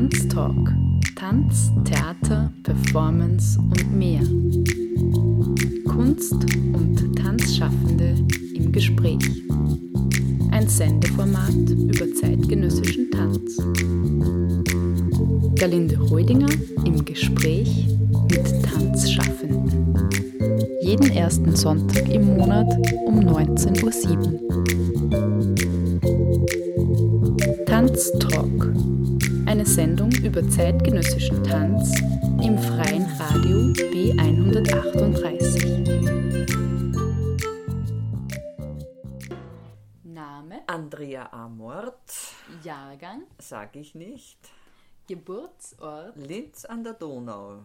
Tanztalk. Tanz, Theater, Performance und mehr. Kunst und Tanzschaffende im Gespräch. Ein Sendeformat über zeitgenössischen Tanz. Galinde Reudinger im Gespräch mit Tanzschaffenden. Jeden ersten Sonntag im Monat um 19.07 Uhr. Tanztalk. Eine Sendung über zeitgenössischen Tanz im freien Radio B138. Name? Andrea Amort, Jahrgang? sag ich nicht. Geburtsort? Linz an der Donau.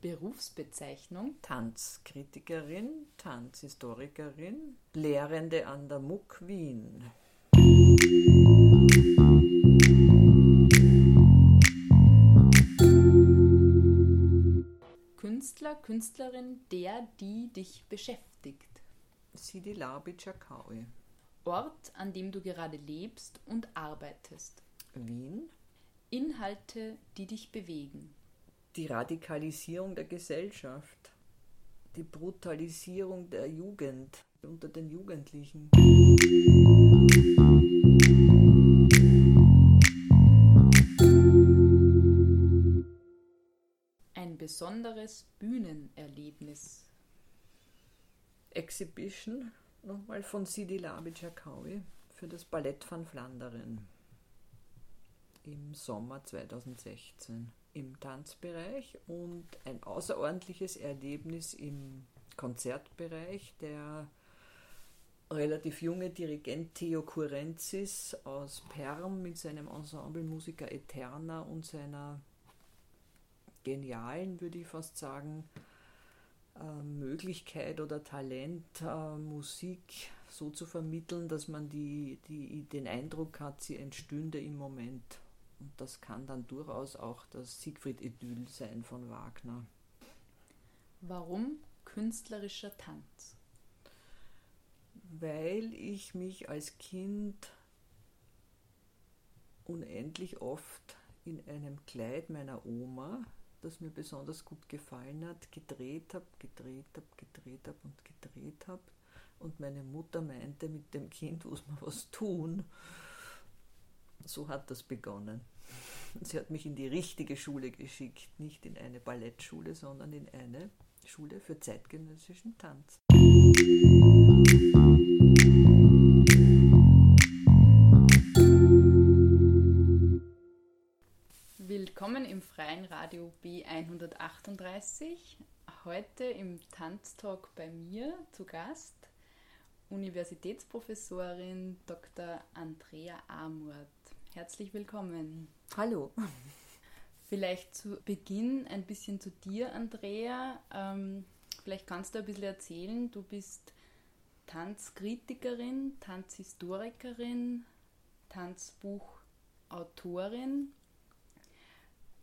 Berufsbezeichnung? Tanzkritikerin, Tanzhistorikerin, Lehrende an der MUK Wien. Künstler, Künstlerin, der, die dich beschäftigt. Sidi Labitschakaui. Ort, an dem du gerade lebst und arbeitest. Wien. Inhalte, die dich bewegen. Die Radikalisierung der Gesellschaft. Die Brutalisierung der Jugend unter den Jugendlichen. Besonderes Bühnenerlebnis. Exhibition, nochmal von Sidi Labitschakaui für das Ballett van Flandern im Sommer 2016 im Tanzbereich und ein außerordentliches Erlebnis im Konzertbereich. Der relativ junge Dirigent Theo Kurenzis aus Perm mit seinem Ensemble Musica Eterna und seiner genialen, würde ich fast sagen, äh, Möglichkeit oder Talent, äh, Musik so zu vermitteln, dass man die, die, den Eindruck hat, sie entstünde im Moment. Und das kann dann durchaus auch das Siegfried-Idyll sein von Wagner. Warum künstlerischer Tanz? Weil ich mich als Kind unendlich oft in einem Kleid meiner Oma, das mir besonders gut gefallen hat, gedreht habe, gedreht habe, gedreht habe und gedreht habe. Und meine Mutter meinte, mit dem Kind muss man was tun. So hat das begonnen. Sie hat mich in die richtige Schule geschickt, nicht in eine Ballettschule, sondern in eine Schule für zeitgenössischen Tanz. Willkommen im freien Radio B138. Heute im Tanztalk bei mir zu Gast Universitätsprofessorin Dr. Andrea Amort. Herzlich willkommen. Hallo. Vielleicht zu Beginn ein bisschen zu dir, Andrea. Ähm, vielleicht kannst du ein bisschen erzählen. Du bist Tanzkritikerin, Tanzhistorikerin, Tanzbuchautorin.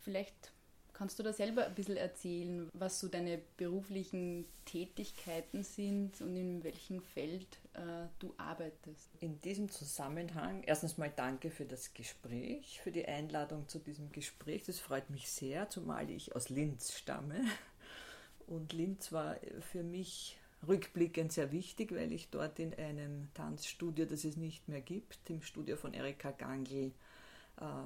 Vielleicht kannst du da selber ein bisschen erzählen, was so deine beruflichen Tätigkeiten sind und in welchem Feld äh, du arbeitest. In diesem Zusammenhang erstens mal danke für das Gespräch, für die Einladung zu diesem Gespräch. Das freut mich sehr, zumal ich aus Linz stamme. Und Linz war für mich rückblickend sehr wichtig, weil ich dort in einem Tanzstudio, das es nicht mehr gibt, im Studio von Erika Gangl,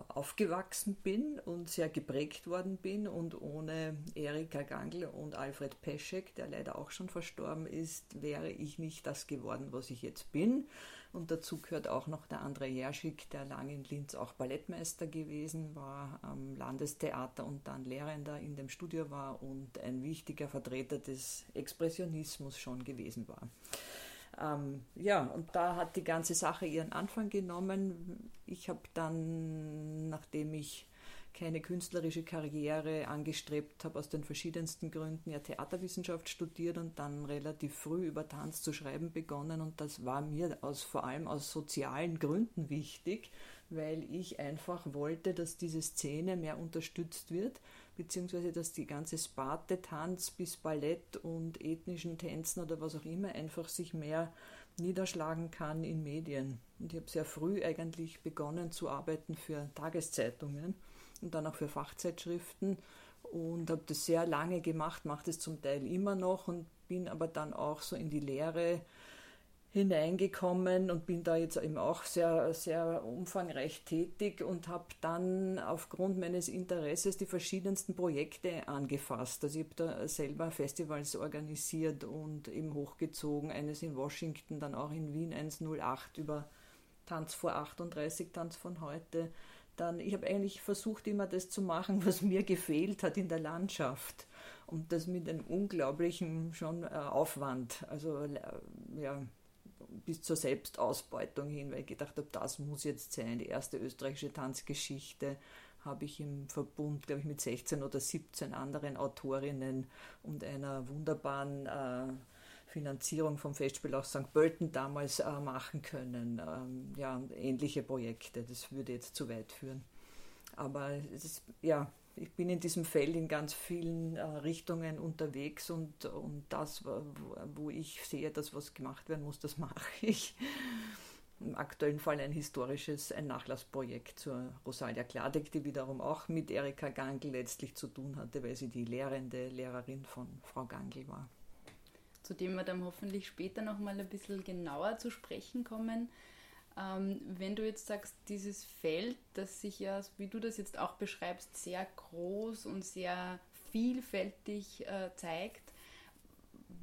aufgewachsen bin und sehr geprägt worden bin und ohne Erika Gangl und Alfred Peschek, der leider auch schon verstorben ist, wäre ich nicht das geworden, was ich jetzt bin. Und dazu gehört auch noch der André Jerschik, der lange in Linz auch Ballettmeister gewesen war, am Landestheater und dann Lehrender in dem Studio war und ein wichtiger Vertreter des Expressionismus schon gewesen war. Ähm, ja, und da hat die ganze Sache ihren Anfang genommen. Ich habe dann, nachdem ich keine künstlerische Karriere angestrebt habe, aus den verschiedensten Gründen ja Theaterwissenschaft studiert und dann relativ früh über Tanz zu schreiben begonnen. Und das war mir aus, vor allem aus sozialen Gründen wichtig, weil ich einfach wollte, dass diese Szene mehr unterstützt wird, beziehungsweise dass die ganze Sparte Tanz bis Ballett und ethnischen Tänzen oder was auch immer einfach sich mehr niederschlagen kann in Medien. Und ich habe sehr früh eigentlich begonnen zu arbeiten für Tageszeitungen und dann auch für Fachzeitschriften und habe das sehr lange gemacht, mache das zum Teil immer noch und bin aber dann auch so in die Lehre hineingekommen und bin da jetzt eben auch sehr, sehr umfangreich tätig und habe dann aufgrund meines Interesses die verschiedensten Projekte angefasst. Also ich habe da selber Festivals organisiert und eben hochgezogen, eines in Washington, dann auch in Wien 108 über Tanz vor 38, Tanz von heute. Dann, ich habe eigentlich versucht, immer das zu machen, was mir gefehlt hat in der Landschaft. Und das mit einem unglaublichen schon äh, Aufwand. Also ja, bis zur Selbstausbeutung hin, weil ich gedacht habe, das muss jetzt sein. Die erste österreichische Tanzgeschichte habe ich im Verbund, glaube ich, mit 16 oder 17 anderen Autorinnen und einer wunderbaren äh, Finanzierung vom Festspiel aus St. Pölten damals äh, machen können. Ähm, ja, ähnliche Projekte, das würde jetzt zu weit führen. Aber es ist, ja, ich bin in diesem Feld in ganz vielen äh, Richtungen unterwegs und, und das, wo, wo ich sehe, dass was gemacht werden muss, das mache ich. Im aktuellen Fall ein historisches, ein Nachlassprojekt zur Rosalia Kladek, die wiederum auch mit Erika Gangl letztlich zu tun hatte, weil sie die lehrende Lehrerin von Frau Gangl war. Zu dem wir dann hoffentlich später nochmal ein bisschen genauer zu sprechen kommen. Ähm, wenn du jetzt sagst, dieses Feld, das sich ja, wie du das jetzt auch beschreibst, sehr groß und sehr vielfältig äh, zeigt,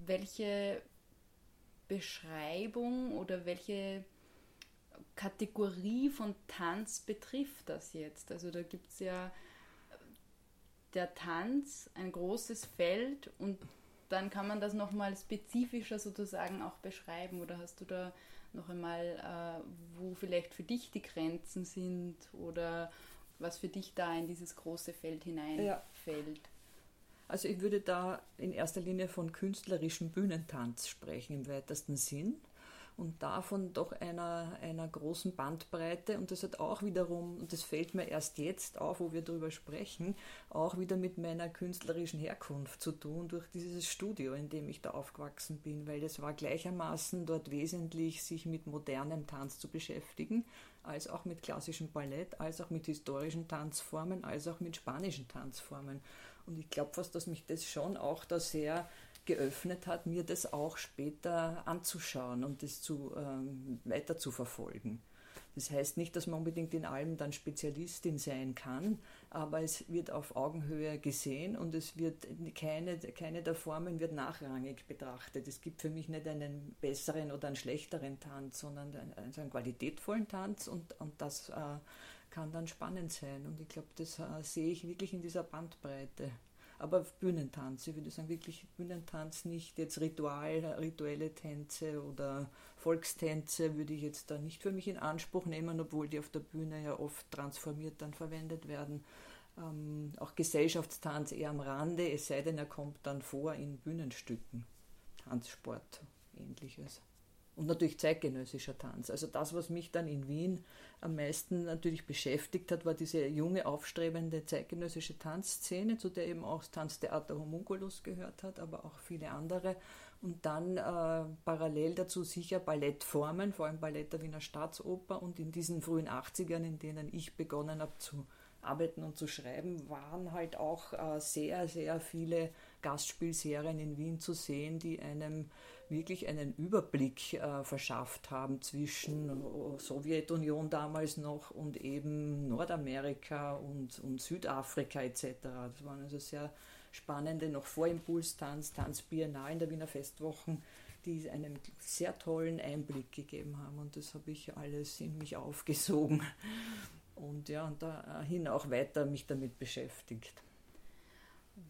welche Beschreibung oder welche Kategorie von Tanz betrifft das jetzt? Also da gibt es ja der Tanz, ein großes Feld und dann kann man das nochmal spezifischer sozusagen auch beschreiben oder hast du da noch einmal, äh, wo vielleicht für dich die Grenzen sind oder was für dich da in dieses große Feld hineinfällt. Ja. Also ich würde da in erster Linie von künstlerischem Bühnentanz sprechen im weitesten Sinn und davon doch einer, einer großen Bandbreite. Und das hat auch wiederum, und das fällt mir erst jetzt auf, wo wir darüber sprechen, auch wieder mit meiner künstlerischen Herkunft zu tun, durch dieses Studio, in dem ich da aufgewachsen bin, weil es war gleichermaßen dort wesentlich, sich mit modernem Tanz zu beschäftigen, als auch mit klassischem Ballett, als auch mit historischen Tanzformen, als auch mit spanischen Tanzformen. Und ich glaube fast, dass mich das schon auch da sehr geöffnet hat, mir das auch später anzuschauen und das zu, ähm, weiter zu verfolgen. Das heißt nicht, dass man unbedingt in allem dann Spezialistin sein kann, aber es wird auf Augenhöhe gesehen und es wird keine, keine der Formen wird nachrangig betrachtet. Es gibt für mich nicht einen besseren oder einen schlechteren Tanz, sondern einen, also einen qualitätvollen Tanz und, und das äh, kann dann spannend sein. Und ich glaube, das äh, sehe ich wirklich in dieser Bandbreite aber Bühnentanz. Ich würde sagen, wirklich Bühnentanz, nicht jetzt Ritual, rituelle Tänze oder Volkstänze würde ich jetzt da nicht für mich in Anspruch nehmen, obwohl die auf der Bühne ja oft transformiert dann verwendet werden. Ähm, auch Gesellschaftstanz eher am Rande, es sei denn, er kommt dann vor in Bühnenstücken. Tanzsport, ähnliches und natürlich zeitgenössischer Tanz. Also das, was mich dann in Wien am meisten natürlich beschäftigt hat, war diese junge, aufstrebende zeitgenössische Tanzszene, zu der eben auch das Tanztheater Homunculus gehört hat, aber auch viele andere. Und dann äh, parallel dazu sicher Ballettformen, vor allem Ballett der Wiener Staatsoper und in diesen frühen 80ern, in denen ich begonnen habe zu arbeiten und zu schreiben, waren halt auch äh, sehr, sehr viele Gastspielserien in Wien zu sehen, die einem wirklich einen Überblick äh, verschafft haben zwischen äh, Sowjetunion damals noch und eben Nordamerika und, und Südafrika etc. Das waren also sehr spannende, noch vor Impulstanz, Tanzbiennale in der Wiener Festwochen, die einen sehr tollen Einblick gegeben haben und das habe ich alles in mich aufgesogen und ja, und dahin auch weiter mich damit beschäftigt.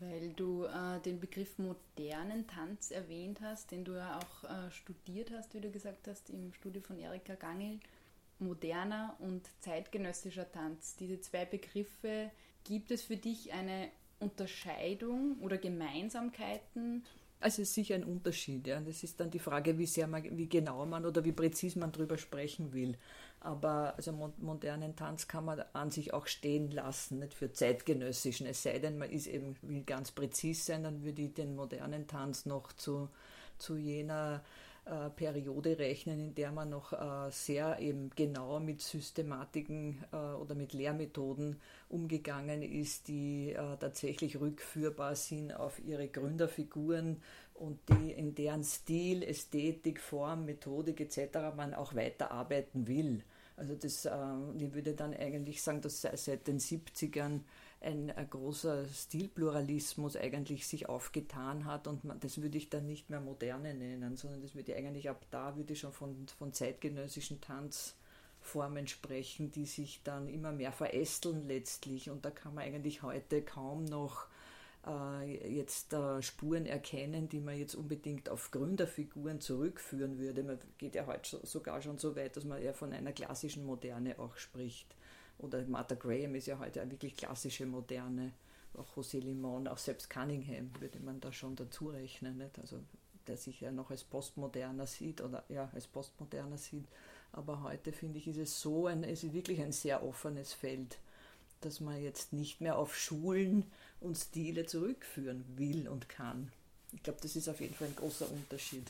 Weil du äh, den Begriff modernen Tanz erwähnt hast, den du ja auch äh, studiert hast, wie du gesagt hast, im Studio von Erika Gangel. Moderner und zeitgenössischer Tanz. Diese zwei Begriffe, gibt es für dich eine Unterscheidung oder Gemeinsamkeiten? Also es ist sicher ein Unterschied. Ja. Das ist dann die Frage, wie sehr man, wie genau man oder wie präzis man darüber sprechen will. Aber also modernen Tanz kann man an sich auch stehen lassen, nicht für zeitgenössischen. Es sei denn, man ist eben, will ganz präzis sein, dann würde ich den modernen Tanz noch zu, zu jener äh, Periode rechnen, in der man noch äh, sehr eben genau mit Systematiken äh, oder mit Lehrmethoden umgegangen ist, die äh, tatsächlich rückführbar sind auf ihre Gründerfiguren und die in deren Stil, Ästhetik, Form, Methodik etc. man auch weiterarbeiten will. Also das, ähm, ich würde dann eigentlich sagen, dass seit den 70ern ein, ein, großer Stilpluralismus eigentlich sich aufgetan hat und man, das würde ich dann nicht mehr moderne nennen, sondern das würde ich eigentlich ab da würde ich schon von, von zeitgenössischen Tanzformen sprechen, die sich dann immer mehr verästeln letztlich und da kann man eigentlich heute kaum noch äh, jetzt äh, Spuren erkennen, die man jetzt unbedingt auf Gründerfiguren zurückführen würde. Man geht ja heute sogar schon so weit, dass man eher von einer klassischen Moderne auch spricht oder Martha Graham ist ja heute eine wirklich klassische Moderne, auch José Limon, auch selbst Cunningham würde man da schon dazu rechnen, nicht? also der sich ja noch als Postmoderner sieht oder ja, als Postmoderner sieht. Aber heute finde ich, ist es so ein, es ist wirklich ein sehr offenes Feld, dass man jetzt nicht mehr auf Schulen und Stile zurückführen will und kann. Ich glaube, das ist auf jeden Fall ein großer Unterschied.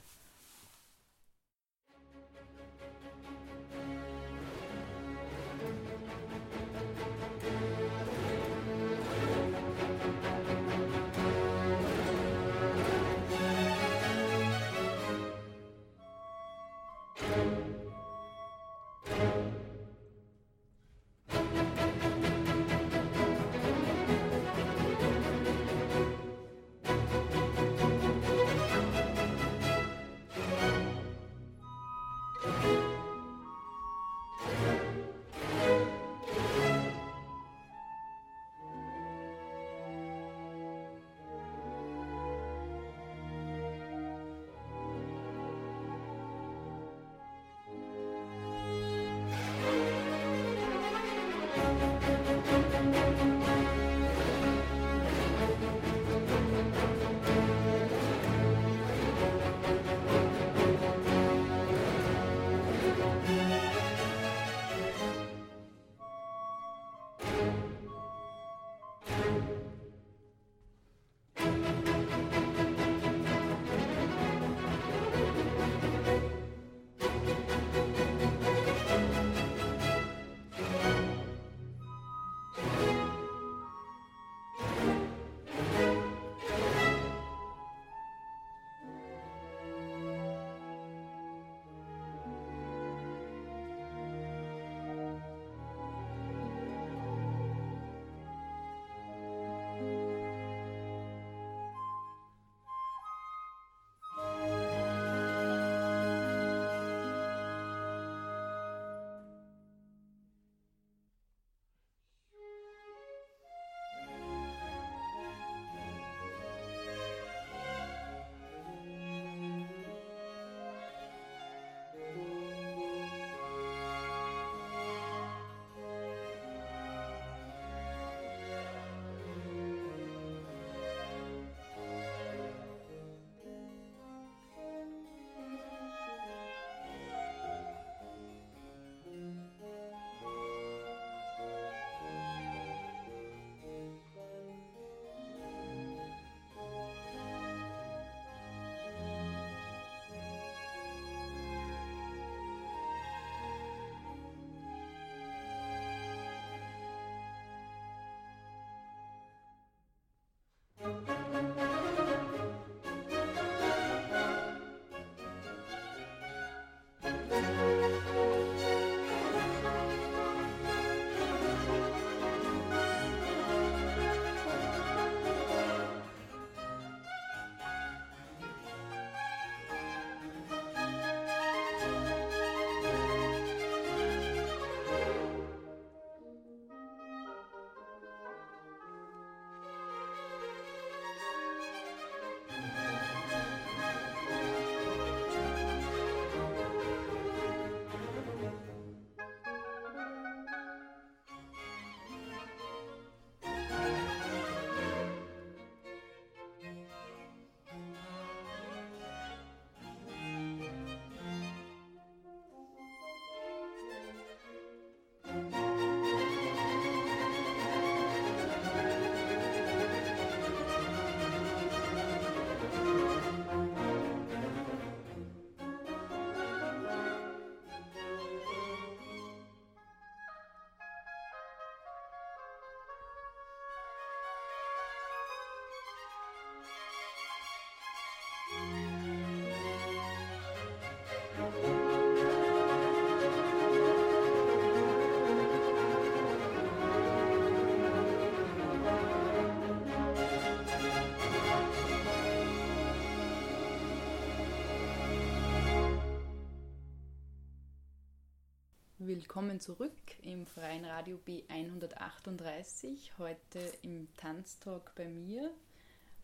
Willkommen zurück im Freien Radio B138. Heute im Tanztalk bei mir,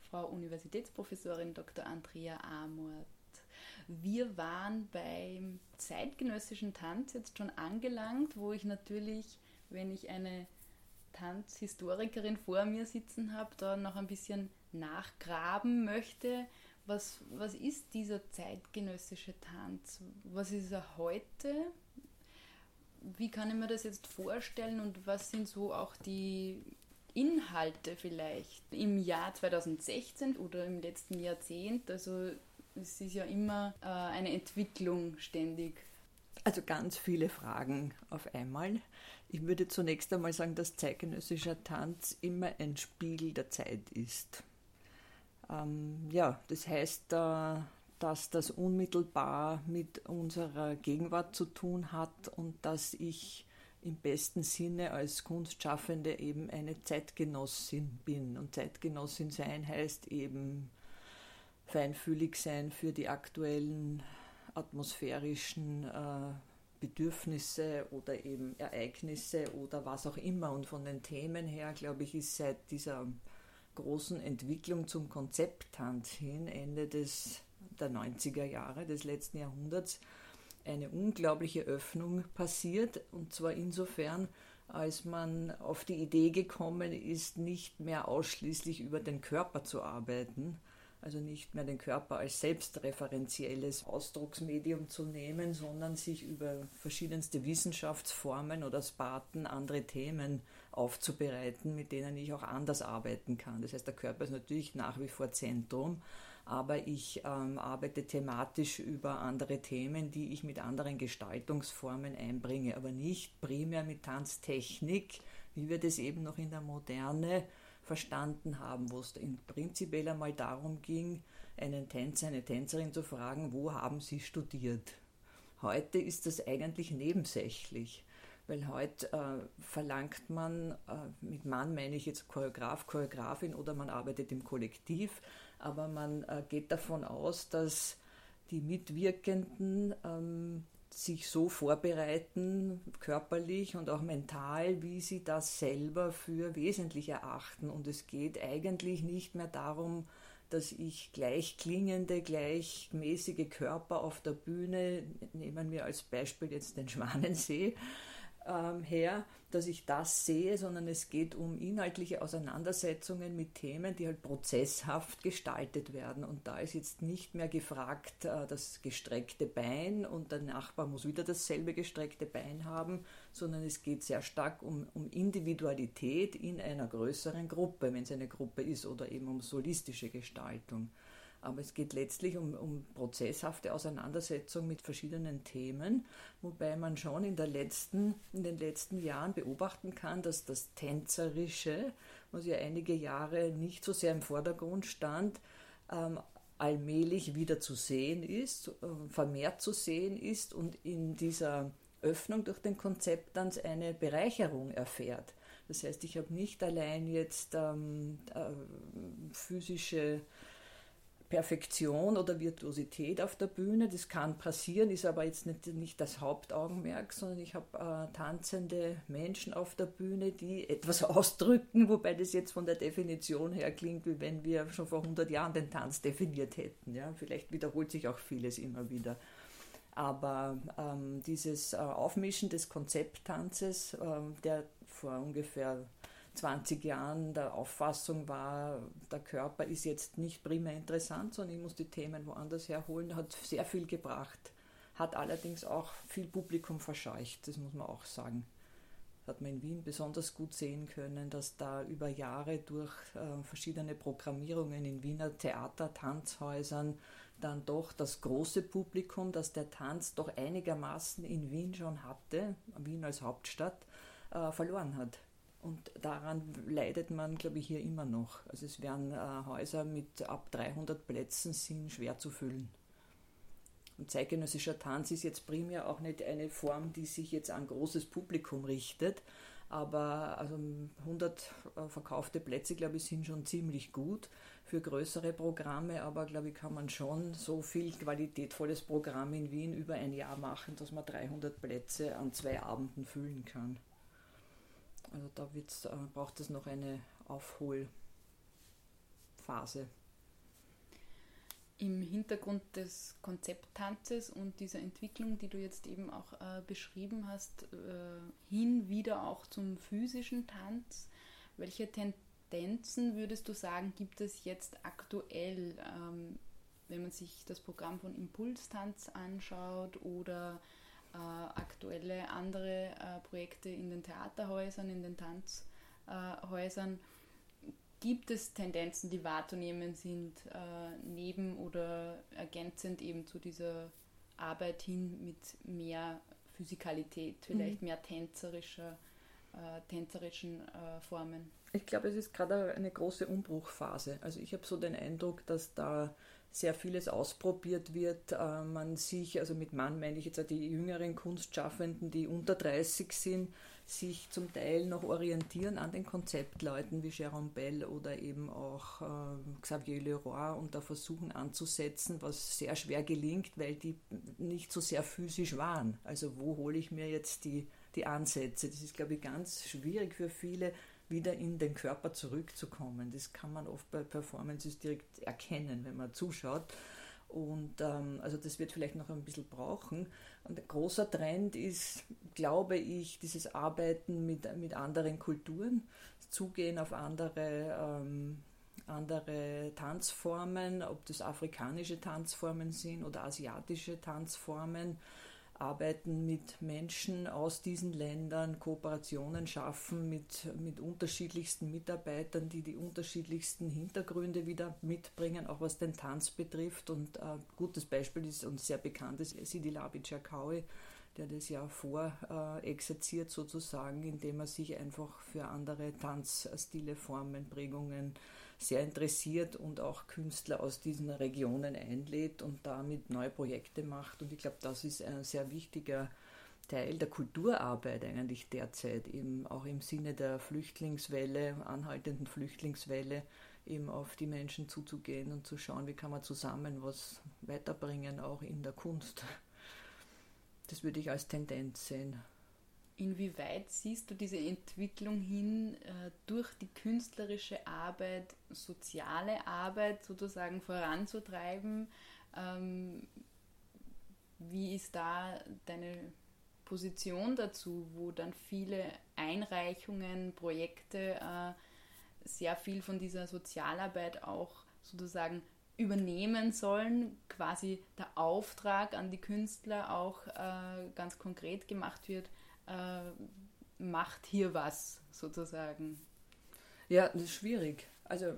Frau Universitätsprofessorin Dr. Andrea Amort. Wir waren beim zeitgenössischen Tanz jetzt schon angelangt, wo ich natürlich, wenn ich eine Tanzhistorikerin vor mir sitzen habe, da noch ein bisschen nachgraben möchte. Was, was ist dieser zeitgenössische Tanz? Was ist er heute? Wie kann ich mir das jetzt vorstellen und was sind so auch die Inhalte vielleicht im Jahr 2016 oder im letzten Jahrzehnt? Also es ist ja immer äh, eine Entwicklung ständig. Also ganz viele Fragen auf einmal. Ich würde zunächst einmal sagen, dass zeitgenössischer Tanz immer ein Spiegel der Zeit ist. Ähm, ja, das heißt, äh, dass das unmittelbar mit unserer Gegenwart zu tun hat und dass ich im besten Sinne als Kunstschaffende eben eine Zeitgenossin bin. Und Zeitgenossin sein heißt eben feinfühlig sein für die aktuellen atmosphärischen äh, Bedürfnisse oder eben Ereignisse oder was auch immer. Und von den Themen her, glaube ich, ist seit dieser großen Entwicklung zum Konzepttanz hin, Ende des, der 90er Jahre des letzten Jahrhunderts, eine unglaubliche Öffnung passiert. Und zwar insofern, als man auf die Idee gekommen ist, nicht mehr ausschließlich über den Körper zu arbeiten, also nicht mehr den Körper als selbstreferenzielles Ausdrucksmedium zu nehmen, sondern sich über verschiedenste Wissenschaftsformen oder Sparten andere Themen aufzubereiten, mit denen ich auch anders arbeiten kann. Das heißt, der Körper ist natürlich nach wie vor Zentrum, aber ich ähm, arbeite thematisch über andere Themen, die ich mit anderen Gestaltungsformen einbringe, aber nicht primär mit Tanztechnik, wie wir das eben noch in der Moderne verstanden haben, wo es in prinzipiell einmal darum ging, einen Tänzer, eine Tänzerin zu fragen, wo haben sie studiert. Heute ist das eigentlich nebensächlich, weil heute äh, verlangt man, äh, mit Mann meine ich jetzt Choreograf, Choreografin oder man arbeitet im Kollektiv, aber man äh, geht davon aus, dass die Mitwirkenden ähm, sich so vorbereiten, körperlich und auch mental, wie sie das selber für wesentlich erachten. Und es geht eigentlich nicht mehr darum, dass ich gleich klingende, gleichmäßige Körper auf der Bühne, nehmen wir als Beispiel jetzt den Schwanensee, ähm, her, dass ich das sehe, sondern es geht um inhaltliche Auseinandersetzungen mit Themen, die halt prozesshaft gestaltet werden. Und da ist jetzt nicht mehr gefragt, äh, das gestreckte Bein und der Nachbar muss wieder dasselbe gestreckte Bein haben, sondern es geht sehr stark um, um Individualität in einer größeren Gruppe, wenn es eine Gruppe ist, oder eben um solistische Gestaltung. Aber es geht letztlich um, um prozesshafte Auseinandersetzung mit verschiedenen Themen, wobei man schon in, der letzten, in den letzten Jahren beobachten kann, dass das Tänzerische, was ja einige Jahre nicht so sehr im Vordergrund stand, ähm, allmählich wieder zu sehen ist, äh, vermehrt zu sehen ist und in dieser Öffnung durch den Konzepttanz eine Bereicherung erfährt. Das heißt, ich habe nicht allein jetzt ähm, äh, physische Perfektion oder Virtuosität auf der Bühne. Das kann passieren, ist aber jetzt nicht, nicht das Hauptaugenmerk, sondern ich habe äh, tanzende Menschen auf der Bühne, die etwas ausdrücken, wobei das jetzt von der Definition her klingt, wie wenn wir schon vor 100 Jahren den Tanz definiert hätten. Ja? Vielleicht wiederholt sich auch vieles immer wieder. Aber ähm, dieses äh, Aufmischen des Konzepttanzes, äh, der vor ungefähr 20 Jahren der Auffassung war, der Körper ist jetzt nicht primär interessant, sondern ich muss die Themen woanders herholen, hat sehr viel gebracht, hat allerdings auch viel Publikum verscheucht, das muss man auch sagen. Hat man in Wien besonders gut sehen können, dass da über Jahre durch äh, verschiedene Programmierungen in Wiener Theater, Tanzhäusern dann doch das große Publikum, das der Tanz doch einigermaßen in Wien schon hatte, Wien als Hauptstadt, äh, verloren hat. Und daran leidet man, glaube ich, hier immer noch. Also es werden äh, Häuser mit ab 300 Plätzen sind schwer zu füllen. Und zeitgenössischer Tanz ist jetzt primär auch nicht eine Form, die sich jetzt an großes Publikum richtet, Aber also 100 äh, verkaufte Plätze, glaube ich, sind schon ziemlich gut für größere Programme. Aber glaube ich, kann man schon so viel qualitätvolles Programm in Wien über ein Jahr machen, dass man 300 Plätze an zwei Abenden füllen kann. Also da wird's, äh, braucht es noch eine Aufholphase. Im Hintergrund des Konzepttanzes und dieser Entwicklung, die du jetzt eben auch äh, beschrieben hast, äh, hin wieder auch zum physischen Tanz, welche Tendenzen würdest du sagen, gibt es jetzt aktuell, ähm, wenn man sich das Programm von Impulstanz anschaut oder aktuelle andere äh, Projekte in den Theaterhäusern, in den Tanzhäusern? gibt es Tendenzen, die wahrzunehmen sind, äh, neben oder ergänzend eben zu dieser Arbeit hin mit mehr Physikalität, vielleicht mhm. mehr tänzerischer, äh, tänzerischen äh, Formen? Ich glaube, es ist gerade eine große Umbruchphase. Also ich habe so den Eindruck, dass da sehr vieles ausprobiert wird. Äh, man sich, also mit Mann meine ich jetzt die jüngeren Kunstschaffenden, die unter 30 sind, sich zum Teil noch orientieren an den Konzeptleuten wie Jérôme Bell oder eben auch äh, Xavier Leroy und da versuchen anzusetzen, was sehr schwer gelingt, weil die nicht so sehr physisch waren. Also wo hole ich mir jetzt die, die Ansätze? Das ist, glaube ich, ganz schwierig für viele, wieder in den Körper zurückzukommen. Das kann man oft bei Performances direkt erkennen, wenn man zuschaut. Und ähm, also das wird vielleicht noch ein bisschen brauchen. Und ein großer Trend ist, glaube ich, dieses Arbeiten mit, mit anderen Kulturen, Zugehen auf andere, ähm, andere Tanzformen, ob das afrikanische Tanzformen sind oder asiatische Tanzformen arbeiten mit Menschen aus diesen Ländern, Kooperationen schaffen mit, mit unterschiedlichsten Mitarbeitern, die die unterschiedlichsten Hintergründe wieder mitbringen, auch was den Tanz betrifft. Und ein äh, gutes Beispiel ist und sehr bekannt ist Sidi Labi Chakawi, der das ja vorexerziert äh, sozusagen, indem er sich einfach für andere Tanzstile, Formen, Prägungen sehr interessiert und auch Künstler aus diesen Regionen einlädt und damit neue Projekte macht. Und ich glaube, das ist ein sehr wichtiger Teil der Kulturarbeit eigentlich derzeit, eben auch im Sinne der Flüchtlingswelle, anhaltenden Flüchtlingswelle, eben auf die Menschen zuzugehen und zu schauen, wie kann man zusammen was weiterbringen, auch in der Kunst. Das würde ich als Tendenz sehen. Inwieweit siehst du diese Entwicklung hin, äh, durch die künstlerische Arbeit, soziale Arbeit sozusagen voranzutreiben? Ähm, wie ist da deine Position dazu, wo dann viele Einreichungen, Projekte äh, sehr viel von dieser Sozialarbeit auch sozusagen übernehmen sollen, quasi der Auftrag an die Künstler auch äh, ganz konkret gemacht wird, äh, macht hier was sozusagen. Ja, das ist schwierig. Also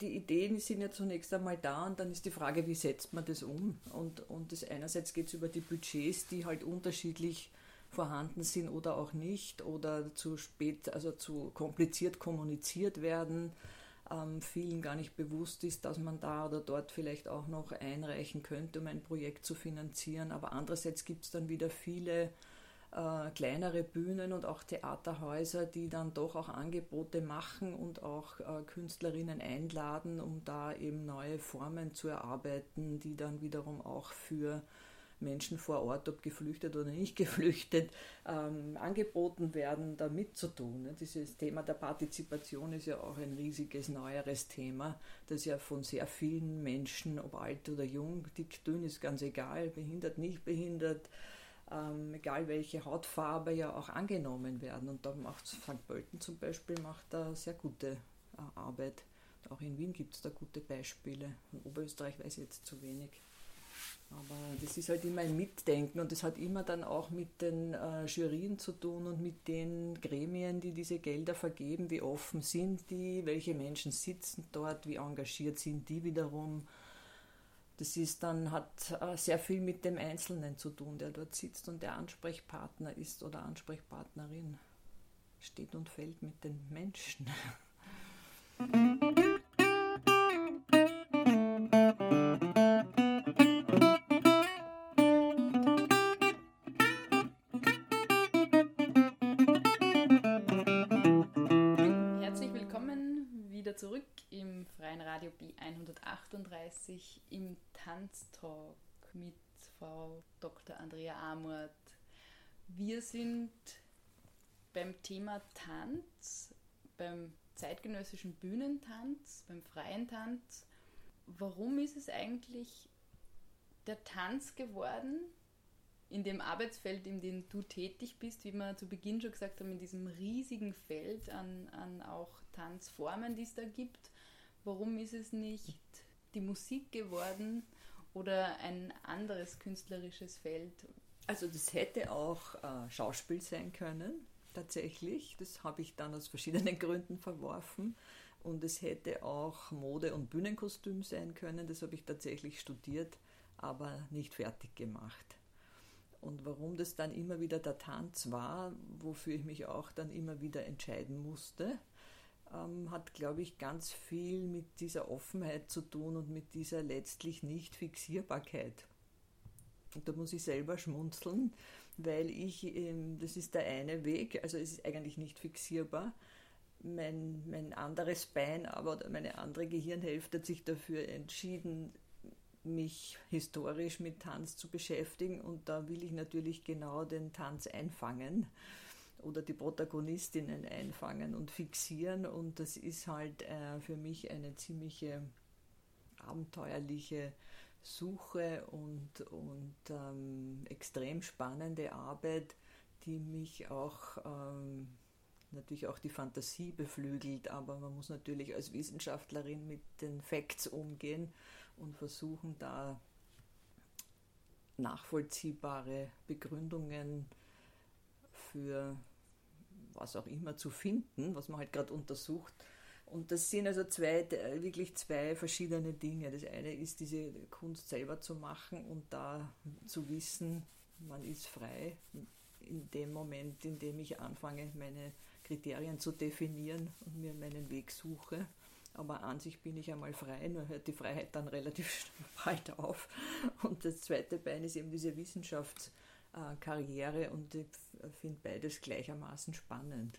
die Ideen sind ja zunächst einmal da und dann ist die Frage, wie setzt man das um? Und, und das einerseits geht es über die Budgets, die halt unterschiedlich vorhanden sind oder auch nicht oder zu spät, also zu kompliziert kommuniziert werden. Ähm, vielen gar nicht bewusst ist, dass man da oder dort vielleicht auch noch einreichen könnte, um ein Projekt zu finanzieren. Aber andererseits gibt es dann wieder viele äh, kleinere Bühnen und auch Theaterhäuser, die dann doch auch Angebote machen und auch äh, Künstlerinnen einladen, um da eben neue Formen zu erarbeiten, die dann wiederum auch für Menschen vor Ort, ob geflüchtet oder nicht geflüchtet, ähm, angeboten werden, da mitzutun. Ne? Dieses Thema der Partizipation ist ja auch ein riesiges, neueres Thema, das ja von sehr vielen Menschen, ob alt oder jung, dick, dünn, ist ganz egal, behindert, nicht behindert, ähm, egal welche Hautfarbe, ja auch angenommen werden. Und da macht St. Pölten zum Beispiel macht da sehr gute äh, Arbeit. Auch in Wien gibt es da gute Beispiele. In Oberösterreich weiß ich jetzt zu wenig. Aber das ist halt immer ein Mitdenken und das hat immer dann auch mit den äh, Jurien zu tun und mit den Gremien, die diese Gelder vergeben, wie offen sind die, welche Menschen sitzen dort, wie engagiert sind die wiederum das ist dann, hat äh, sehr viel mit dem Einzelnen zu tun, der dort sitzt und der Ansprechpartner ist oder Ansprechpartnerin. Steht und fällt mit den Menschen. 138 im Tanztalk mit Frau Dr. Andrea Amort. Wir sind beim Thema Tanz, beim zeitgenössischen Bühnentanz, beim freien Tanz. Warum ist es eigentlich der Tanz geworden, in dem Arbeitsfeld, in dem du tätig bist, wie wir zu Beginn schon gesagt haben, in diesem riesigen Feld an, an auch Tanzformen, die es da gibt, warum ist es nicht die Musik geworden oder ein anderes künstlerisches Feld? Also das hätte auch äh, Schauspiel sein können, tatsächlich. Das habe ich dann aus verschiedenen Gründen verworfen. Und es hätte auch Mode- und Bühnenkostüm sein können. Das habe ich tatsächlich studiert, aber nicht fertig gemacht. Und warum das dann immer wieder der Tanz war, wofür ich mich auch dann immer wieder entscheiden musste, ähm, hat, glaube ich, ganz viel mit dieser Offenheit zu tun und mit dieser letztlich Nicht-Fixierbarkeit. Und da muss ich selber schmunzeln, weil ich, ähm, das ist der eine Weg, also es ist eigentlich nicht fixierbar. Mein, mein anderes Bein, aber meine andere Gehirnhälfte hat sich dafür entschieden, mich historisch mit Tanz zu beschäftigen und da will ich natürlich genau den Tanz einfangen oder die Protagonistinnen einfangen und fixieren. Und das ist halt äh, für mich eine ziemliche abenteuerliche Suche und, und ähm, extrem spannende Arbeit, die mich auch ähm, natürlich auch die Fantasie beflügelt, aber man muss natürlich als Wissenschaftlerin mit den Facts umgehen und versuchen da nachvollziehbare Begründungen für was auch immer zu finden, was man halt gerade untersucht. Und das sind also zwei, wirklich zwei verschiedene Dinge. Das eine ist, diese Kunst selber zu machen und da zu wissen, man ist frei in dem Moment, in dem ich anfange, meine Kriterien zu definieren und mir meinen Weg suche. Aber an sich bin ich einmal frei, nur hört die Freiheit dann relativ bald auf. Und das zweite Bein ist eben diese Wissenschaftskarriere und ich finde beides gleichermaßen spannend.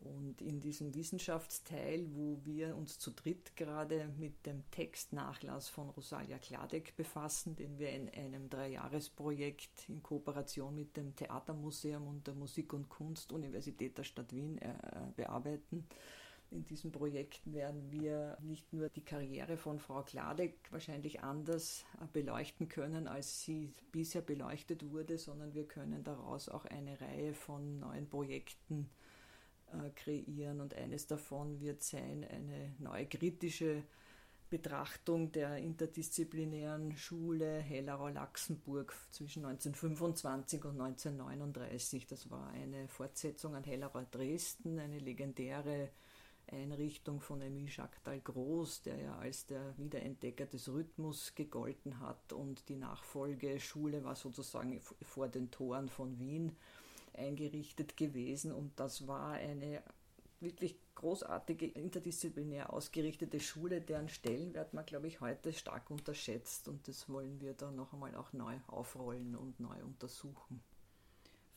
Und in diesem Wissenschaftsteil, wo wir uns zu dritt gerade mit dem Textnachlass von Rosalia Kladek befassen, den wir in einem Dreijahresprojekt in Kooperation mit dem Theatermuseum und der Musik- und Kunst-Universität der Stadt Wien äh, bearbeiten, in diesem Projekt werden wir nicht nur die Karriere von Frau Kladek wahrscheinlich anders beleuchten können, als sie bisher beleuchtet wurde, sondern wir können daraus auch eine Reihe von neuen Projekten äh, kreieren. Und eines davon wird sein eine neue kritische Betrachtung der interdisziplinären Schule Hellerau-Laxenburg zwischen 1925 und 1939. Das war eine Fortsetzung an Hellerau Dresden, eine legendäre Einrichtung von Emile Jacques Dalgros, der ja als der Wiederentdecker des Rhythmus gegolten hat und die Nachfolgeschule war sozusagen vor den Toren von Wien eingerichtet gewesen und das war eine wirklich großartige interdisziplinär ausgerichtete Schule, deren Stellenwert man, glaube ich, heute stark unterschätzt und das wollen wir da noch einmal auch neu aufrollen und neu untersuchen.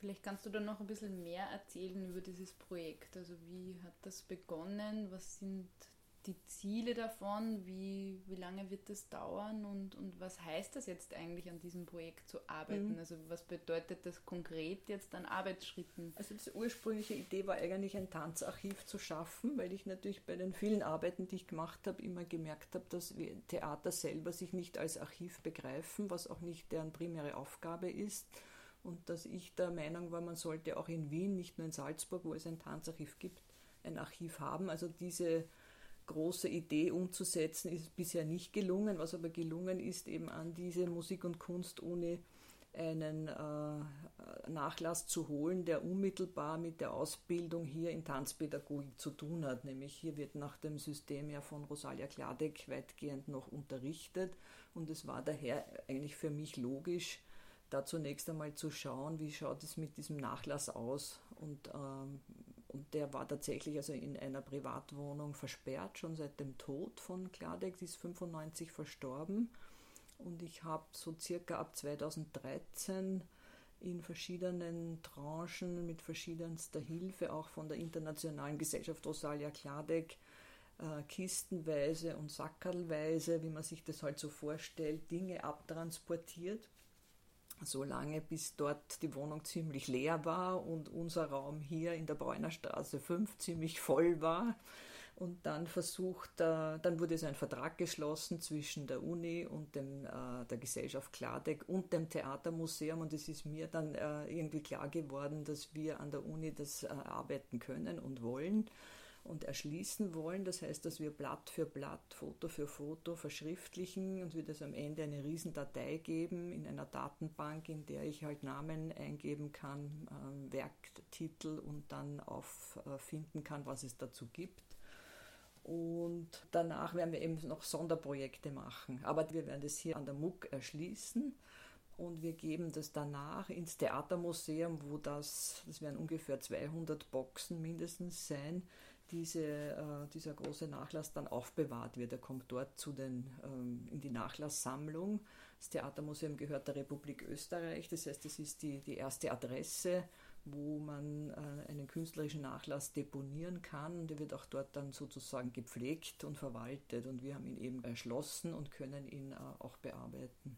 Vielleicht kannst du da noch ein bisschen mehr erzählen über dieses Projekt. Also wie hat das begonnen? Was sind die Ziele davon? Wie, wie lange wird das dauern? Und, und was heißt das jetzt eigentlich an diesem Projekt zu arbeiten? Mhm. Also was bedeutet das konkret jetzt an Arbeitsschritten? Also die ursprüngliche Idee war eigentlich ein Tanzarchiv zu schaffen, weil ich natürlich bei den vielen Arbeiten, die ich gemacht habe, immer gemerkt habe, dass Theater selber sich nicht als Archiv begreifen, was auch nicht deren primäre Aufgabe ist und dass ich der Meinung war, man sollte auch in Wien, nicht nur in Salzburg, wo es ein Tanzarchiv gibt, ein Archiv haben. Also diese große Idee umzusetzen ist bisher nicht gelungen. Was aber gelungen ist, eben an diese Musik- und Kunstuni einen äh, Nachlass zu holen, der unmittelbar mit der Ausbildung hier in Tanzpädagogik zu tun hat. Nämlich hier wird nach dem System ja von Rosalia Kladek weitgehend noch unterrichtet und es war daher eigentlich für mich logisch, da zunächst einmal zu schauen, wie schaut es mit diesem Nachlass aus. Und, ähm, und der war tatsächlich also in einer Privatwohnung versperrt, schon seit dem Tod von Kladek, sie ist 95 verstorben. Und ich habe so circa ab 2013 in verschiedenen Tranchen mit verschiedenster Hilfe, auch von der Internationalen Gesellschaft Rosalia Kladek, äh, kistenweise und sackerlweise, wie man sich das halt so vorstellt, Dinge abtransportiert so lange bis dort die Wohnung ziemlich leer war und unser Raum hier in der Bräunerstraße 5 ziemlich voll war. Und dann versucht, äh, dann wurde so ein Vertrag geschlossen zwischen der Uni und dem, äh, der Gesellschaft Klardeck und dem Theatermuseum. Und es ist mir dann äh, irgendwie klar geworden, dass wir an der Uni das arbeiten können und wollen und erschließen wollen. Das heißt, dass wir Blatt für Blatt, Foto für Foto verschriftlichen und wir das am Ende eine Riesendatei geben in einer Datenbank, in der ich halt Namen eingeben kann, äh, Werktitel und dann auffinden kann, was es dazu gibt. Und danach werden wir eben noch Sonderprojekte machen. Aber wir werden das hier an der MUG erschließen und wir geben das danach ins Theatermuseum, wo das, das werden ungefähr 200 Boxen mindestens sein, diese, äh, dieser große Nachlass dann aufbewahrt wird. Er kommt dort zu den, ähm, in die Nachlasssammlung. Das Theatermuseum gehört der Republik Österreich, das heißt, es ist die, die erste Adresse, wo man äh, einen künstlerischen Nachlass deponieren kann. Der wird auch dort dann sozusagen gepflegt und verwaltet. Und wir haben ihn eben erschlossen und können ihn äh, auch bearbeiten.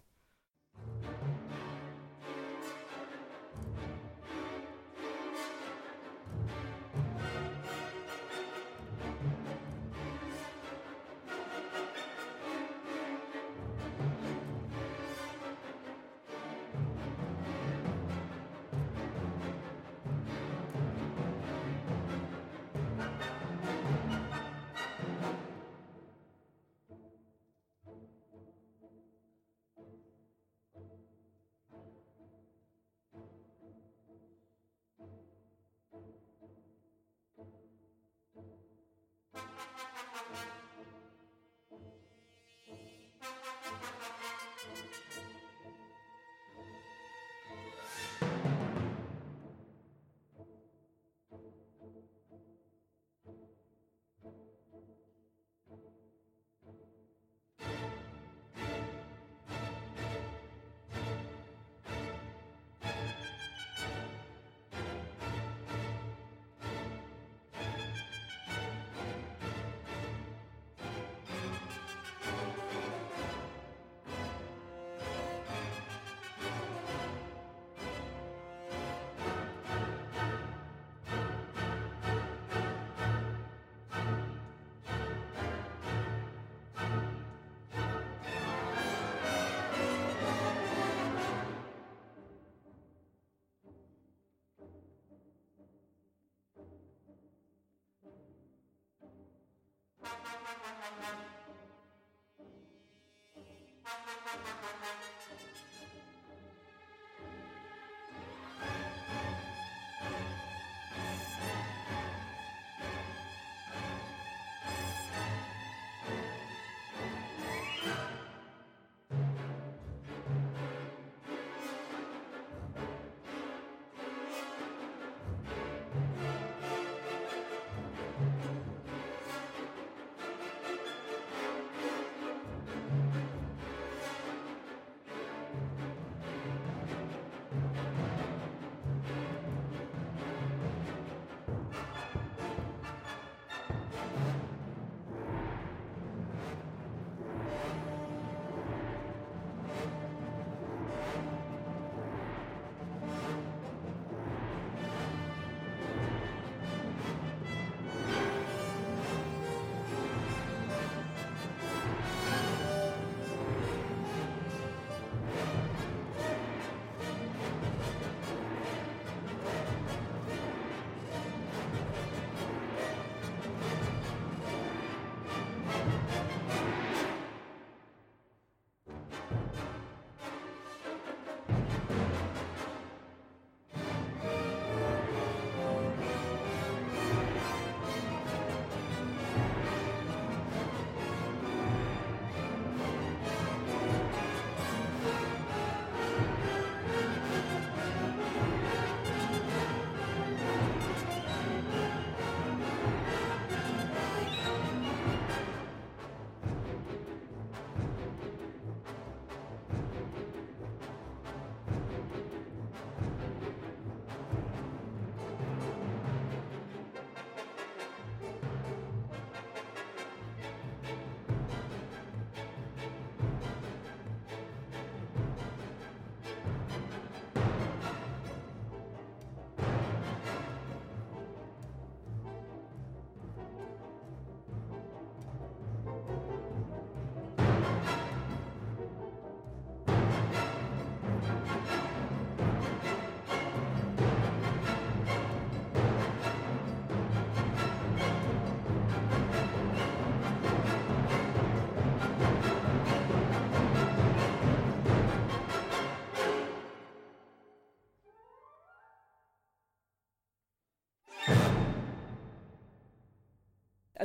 Thank you.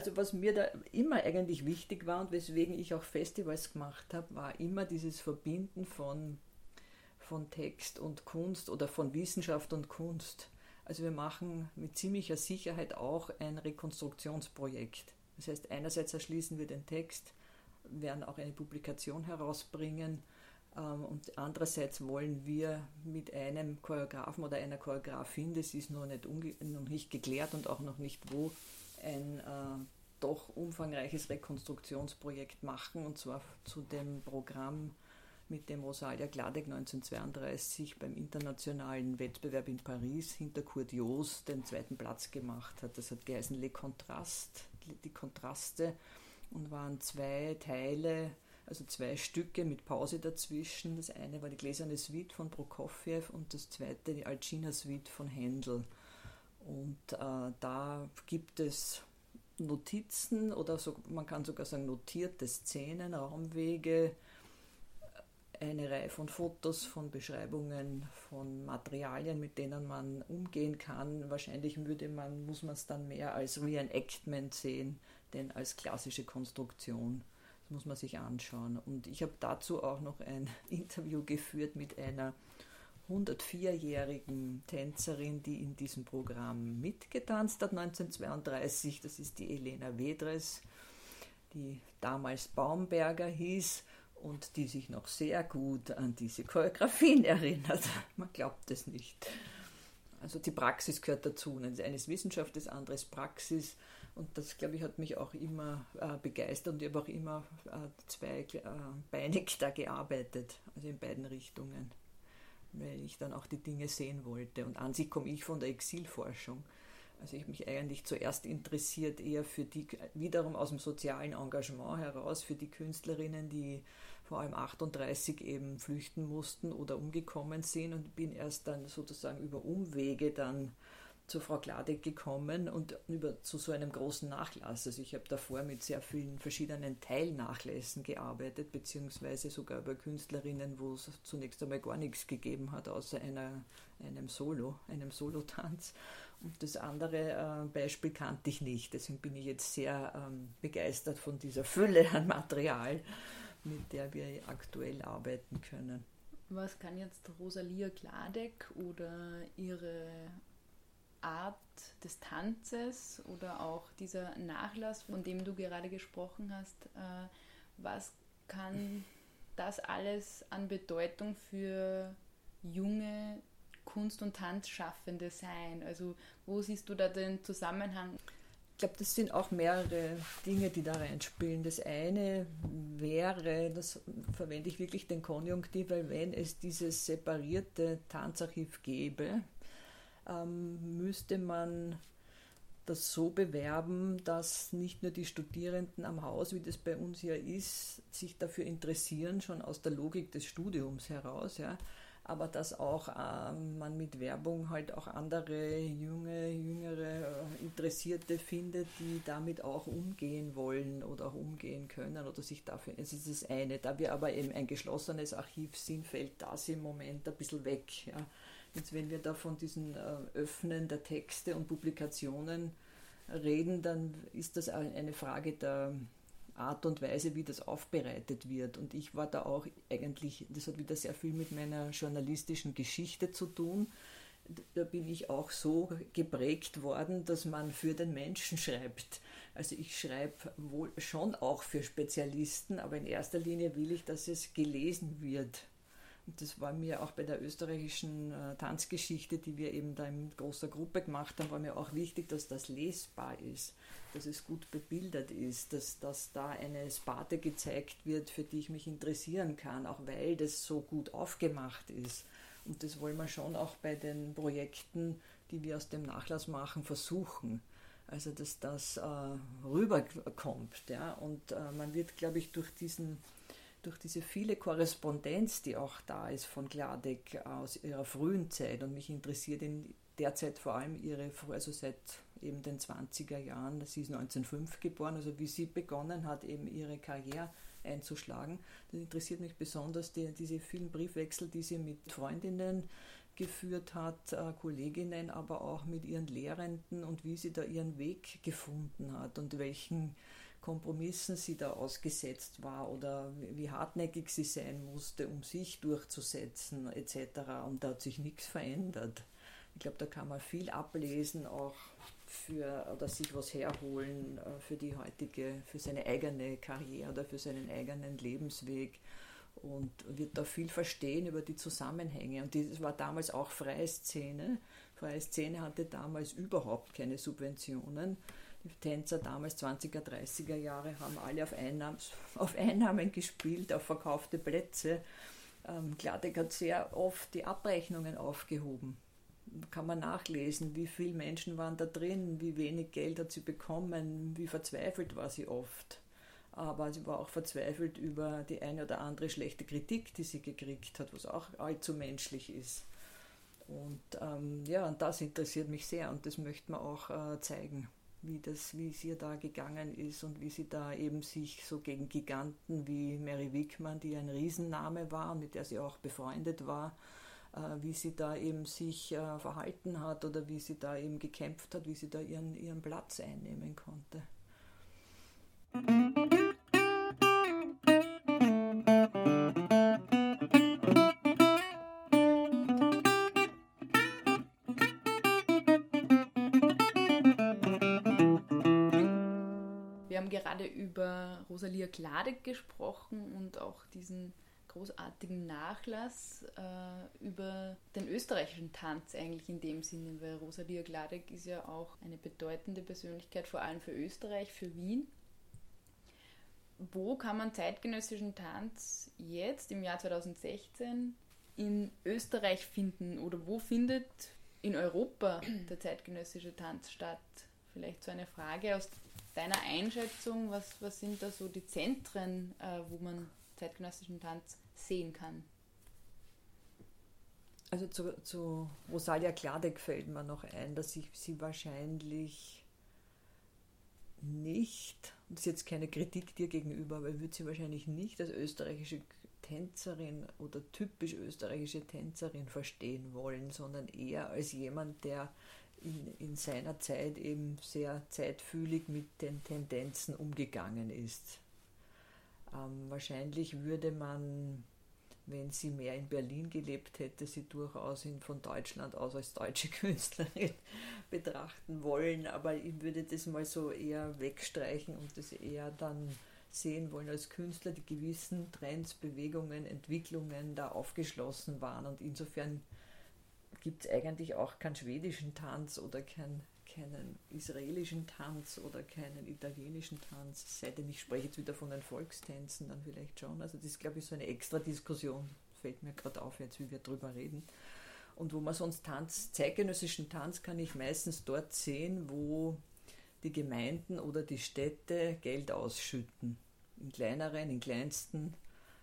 Also was mir da immer eigentlich wichtig war und weswegen ich auch Festivals gemacht habe, war immer dieses Verbinden von, von Text und Kunst oder von Wissenschaft und Kunst. Also wir machen mit ziemlicher Sicherheit auch ein Rekonstruktionsprojekt. Das heißt, einerseits erschließen wir den Text, werden auch eine Publikation herausbringen ähm, und andererseits wollen wir mit einem Choreografen oder einer Choreografin, das ist noch nicht, noch nicht geklärt und auch noch nicht wo, ein äh, doch umfangreiches Rekonstruktionsprojekt machen und zwar zu dem Programm, mit dem Rosalia Gladek 1932 beim internationalen Wettbewerb in Paris hinter Kurt Joos den zweiten Platz gemacht hat. Das hat geheißen Le Contrast, die Kontraste und waren zwei Teile, also zwei Stücke mit Pause dazwischen. Das eine war die Gläserne Suite von Prokofjew und das zweite die Alcina Suite von Händel. Und äh, da gibt es Notizen oder so, man kann sogar sagen notierte Szenen, Raumwege, eine Reihe von Fotos, von Beschreibungen, von Materialien, mit denen man umgehen kann. Wahrscheinlich würde man, muss man es dann mehr als Reenactment sehen, denn als klassische Konstruktion. Das muss man sich anschauen. Und ich habe dazu auch noch ein Interview geführt mit einer 104-jährigen Tänzerin, die in diesem Programm mitgetanzt hat 1932. Das ist die Elena Wedres, die damals Baumberger hieß und die sich noch sehr gut an diese Choreografien erinnert. Man glaubt es nicht. Also die Praxis gehört dazu. Das eine ist Wissenschaft, das andere ist Praxis. Und das, glaube ich, hat mich auch immer äh, begeistert und ich habe auch immer äh, zweibeinig äh, da gearbeitet, also in beiden Richtungen weil ich dann auch die Dinge sehen wollte. Und an sich komme ich von der Exilforschung. Also ich habe mich eigentlich zuerst interessiert eher für die, wiederum aus dem sozialen Engagement heraus, für die Künstlerinnen, die vor allem 38 eben flüchten mussten oder umgekommen sind und bin erst dann sozusagen über Umwege dann zu Frau Gladek gekommen und über zu so einem großen Nachlass. Also ich habe davor mit sehr vielen verschiedenen Teilnachlässen gearbeitet, beziehungsweise sogar über Künstlerinnen, wo es zunächst einmal gar nichts gegeben hat, außer einer, einem Solo, einem Solotanz. Und das andere äh, Beispiel kannte ich nicht. Deswegen bin ich jetzt sehr ähm, begeistert von dieser Fülle an Material, mit der wir aktuell arbeiten können. Was kann jetzt Rosalia Gladek oder ihre Art des Tanzes oder auch dieser Nachlass, von dem du gerade gesprochen hast, äh, was kann das alles an Bedeutung für junge Kunst- und Tanzschaffende sein? Also wo siehst du da den Zusammenhang? Ich glaube, das sind auch mehrere Dinge, die da reinspielen. Das eine wäre, das verwende ich wirklich den Konjunktiv, weil wenn es dieses separierte Tanzarchiv gäbe, ähm, müsste man das so bewerben, dass nicht nur die Studierenden am Haus, wie das bei uns ja ist, sich dafür interessieren, schon aus der Logik des Studiums heraus, ja, aber dass auch ähm, man mit Werbung halt auch andere junge, jüngere äh, Interessierte findet, die damit auch umgehen wollen oder auch umgehen können oder sich dafür. Es ist das eine. Da wir aber eben ein geschlossenes Archiv sind, fällt das im Moment ein bisschen weg. Ja. Jetzt, wenn wir da von diesen äh, Öffnen der Texte und Publikationen reden, dann ist das eine Frage der Art und Weise, wie das aufbereitet wird. Und ich war da auch eigentlich, das hat wieder sehr viel mit meiner journalistischen Geschichte zu tun. Da bin ich auch so geprägt worden, dass man für den Menschen schreibt. Also ich schreibe wohl schon auch für Spezialisten, aber in erster Linie will ich, dass es gelesen wird. Und das war mir auch bei der österreichischen äh, Tanzgeschichte, die wir eben da in großer Gruppe gemacht haben, war mir auch wichtig, dass das lesbar ist, dass es gut bebildert ist, dass, dass da eine Sparte gezeigt wird, für die ich mich interessieren kann, auch weil das so gut aufgemacht ist. Und das wollen wir schon auch bei den Projekten, die wir aus dem Nachlass machen, versuchen. Also dass das äh, rüberkommt. Ja? Und äh, man wird, glaube ich, durch diesen durch diese viele Korrespondenz, die auch da ist von Gladek aus ihrer frühen Zeit und mich interessiert in der vor allem ihre, also seit eben den 20er Jahren, sie ist 1905 geboren, also wie sie begonnen hat, eben ihre Karriere einzuschlagen. Das interessiert mich besonders, die, diese vielen Briefwechsel, die sie mit Freundinnen geführt hat, äh, Kolleginnen, aber auch mit ihren Lehrenden und wie sie da ihren Weg gefunden hat und welchen Kompromissen sie da ausgesetzt war oder wie hartnäckig sie sein musste, um sich durchzusetzen etc. Und da hat sich nichts verändert. Ich glaube, da kann man viel ablesen, auch für oder sich was herholen äh, für die heutige, für seine eigene Karriere oder für seinen eigenen Lebensweg und wird da viel verstehen über die Zusammenhänge. Und das war damals auch freie Szene. Freie Szene hatte damals überhaupt keine Subventionen. Die Tänzer damals 20er, 30er Jahre haben alle auf Einnahmen, auf Einnahmen gespielt, auf verkaufte Plätze. Ähm, Gladek hat sehr oft die Abrechnungen aufgehoben. Kann man nachlesen, wie viele Menschen waren da drin, wie wenig Geld hat sie bekommen, wie verzweifelt war sie oft aber sie war auch verzweifelt über die eine oder andere schlechte Kritik, die sie gekriegt hat, was auch allzu menschlich ist. Und ähm, ja, und das interessiert mich sehr und das möchte man auch äh, zeigen, wie, das, wie es ihr da gegangen ist und wie sie da eben sich so gegen Giganten wie Mary Wickman, die ein Riesenname war und mit der sie auch befreundet war, äh, wie sie da eben sich äh, verhalten hat oder wie sie da eben gekämpft hat, wie sie da ihren, ihren Platz einnehmen konnte. Rosalia Kladek gesprochen und auch diesen großartigen Nachlass äh, über den österreichischen Tanz eigentlich in dem Sinne, weil Rosalia Gladek ist ja auch eine bedeutende Persönlichkeit, vor allem für Österreich, für Wien wo kann man zeitgenössischen Tanz jetzt im Jahr 2016 in Österreich finden oder wo findet in Europa der zeitgenössische Tanz statt? Vielleicht so eine Frage aus deiner Einschätzung, was, was sind da so die Zentren, äh, wo man zeitgenössischen Tanz sehen kann? Also zu, zu Rosalia Kladek fällt mir noch ein, dass ich sie wahrscheinlich nicht das ist jetzt keine Kritik dir gegenüber, aber ich würde sie wahrscheinlich nicht als österreichische Tänzerin oder typisch österreichische Tänzerin verstehen wollen, sondern eher als jemand, der in, in seiner Zeit eben sehr zeitfühlig mit den Tendenzen umgegangen ist. Ähm, wahrscheinlich würde man wenn sie mehr in Berlin gelebt hätte, sie durchaus in, von Deutschland aus als deutsche Künstlerin betrachten wollen. Aber ich würde das mal so eher wegstreichen und das eher dann sehen wollen als Künstler, die gewissen Trends, Bewegungen, Entwicklungen da aufgeschlossen waren. Und insofern gibt es eigentlich auch keinen schwedischen Tanz oder keinen keinen israelischen Tanz oder keinen italienischen Tanz, sei denn ich spreche jetzt wieder von den Volkstänzen, dann vielleicht schon. Also das ist, glaube ich, so eine extra Diskussion, fällt mir gerade auf jetzt, wie wir drüber reden. Und wo man sonst Tanz, zeitgenössischen Tanz kann ich meistens dort sehen, wo die Gemeinden oder die Städte Geld ausschütten. In kleineren, in kleinsten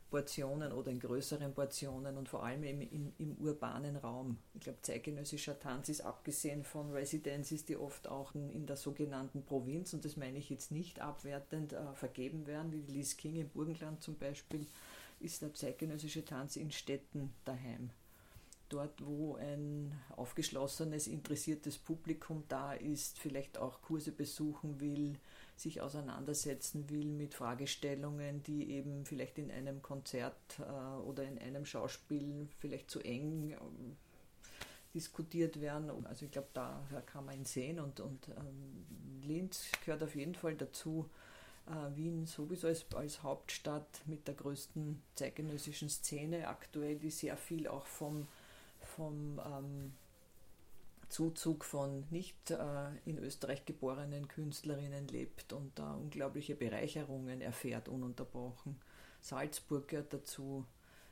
Portionen oder in größeren Portionen und vor allem im, im, im urbanen Raum. Ich glaube, zeitgenössischer Tanz ist abgesehen von Residencies, die oft auch in, in der sogenannten Provinz, und das meine ich jetzt nicht abwertend, äh, vergeben werden, wie die Liz King im Burgenland zum Beispiel, ist der zeitgenössische Tanz in Städten daheim dort, wo ein aufgeschlossenes, interessiertes Publikum da ist, vielleicht auch Kurse besuchen will, sich auseinandersetzen will mit Fragestellungen, die eben vielleicht in einem Konzert äh, oder in einem Schauspiel vielleicht zu eng äh, diskutiert werden. Also ich glaube, da kann man ihn sehen und, und ähm, Linz gehört auf jeden Fall dazu. Äh, Wien sowieso als, als Hauptstadt mit der größten zeitgenössischen Szene aktuell, die sehr viel auch vom vom ähm, Zuzug von nicht äh, in Österreich geborenen Künstlerinnen lebt und da unglaubliche Bereicherungen erfährt, ununterbrochen. Salzburg gehört dazu,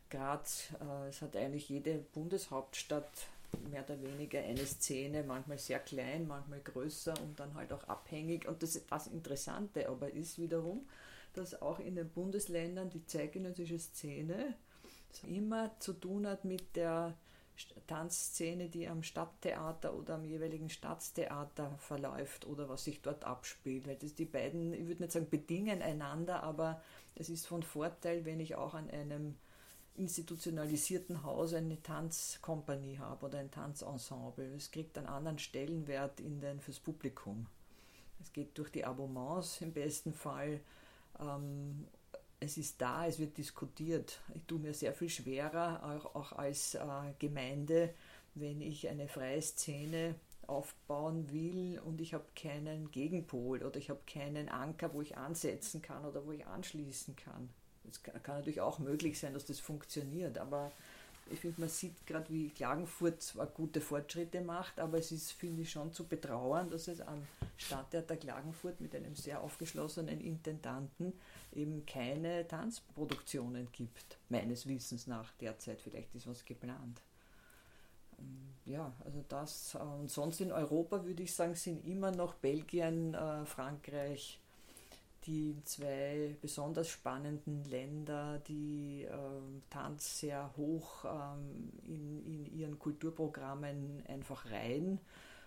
Graz, äh, es hat eigentlich jede Bundeshauptstadt mehr oder weniger eine Szene, manchmal sehr klein, manchmal größer und dann halt auch abhängig. Und das, das Interessante aber ist wiederum, dass auch in den Bundesländern die zeitgenössische Szene immer zu tun hat mit der Tanzszene, die am Stadttheater oder am jeweiligen Stadttheater verläuft oder was sich dort abspielt. Weil das die beiden, ich würde nicht sagen bedingen einander, aber es ist von Vorteil, wenn ich auch an einem institutionalisierten Haus eine Tanzkompanie habe oder ein Tanzensemble. Es kriegt einen anderen Stellenwert in den, fürs Publikum. Es geht durch die Abonnements im besten Fall. Ähm, es ist da, es wird diskutiert. Ich tue mir sehr viel schwerer, auch, auch als äh, Gemeinde, wenn ich eine freie Szene aufbauen will und ich habe keinen Gegenpol oder ich habe keinen Anker, wo ich ansetzen kann oder wo ich anschließen kann. Es kann, kann natürlich auch möglich sein, dass das funktioniert, aber ich finde, man sieht gerade, wie Klagenfurt zwar gute Fortschritte macht, aber es ist, finde ich, schon zu betrauern, dass es am Stadttheater Klagenfurt mit einem sehr aufgeschlossenen Intendanten eben keine Tanzproduktionen gibt, meines Wissens nach derzeit. Vielleicht ist was geplant. Ähm, ja, also das. Äh, und sonst in Europa würde ich sagen, sind immer noch Belgien, äh, Frankreich, die zwei besonders spannenden Länder, die äh, Tanz sehr hoch ähm, in, in ihren Kulturprogrammen einfach rein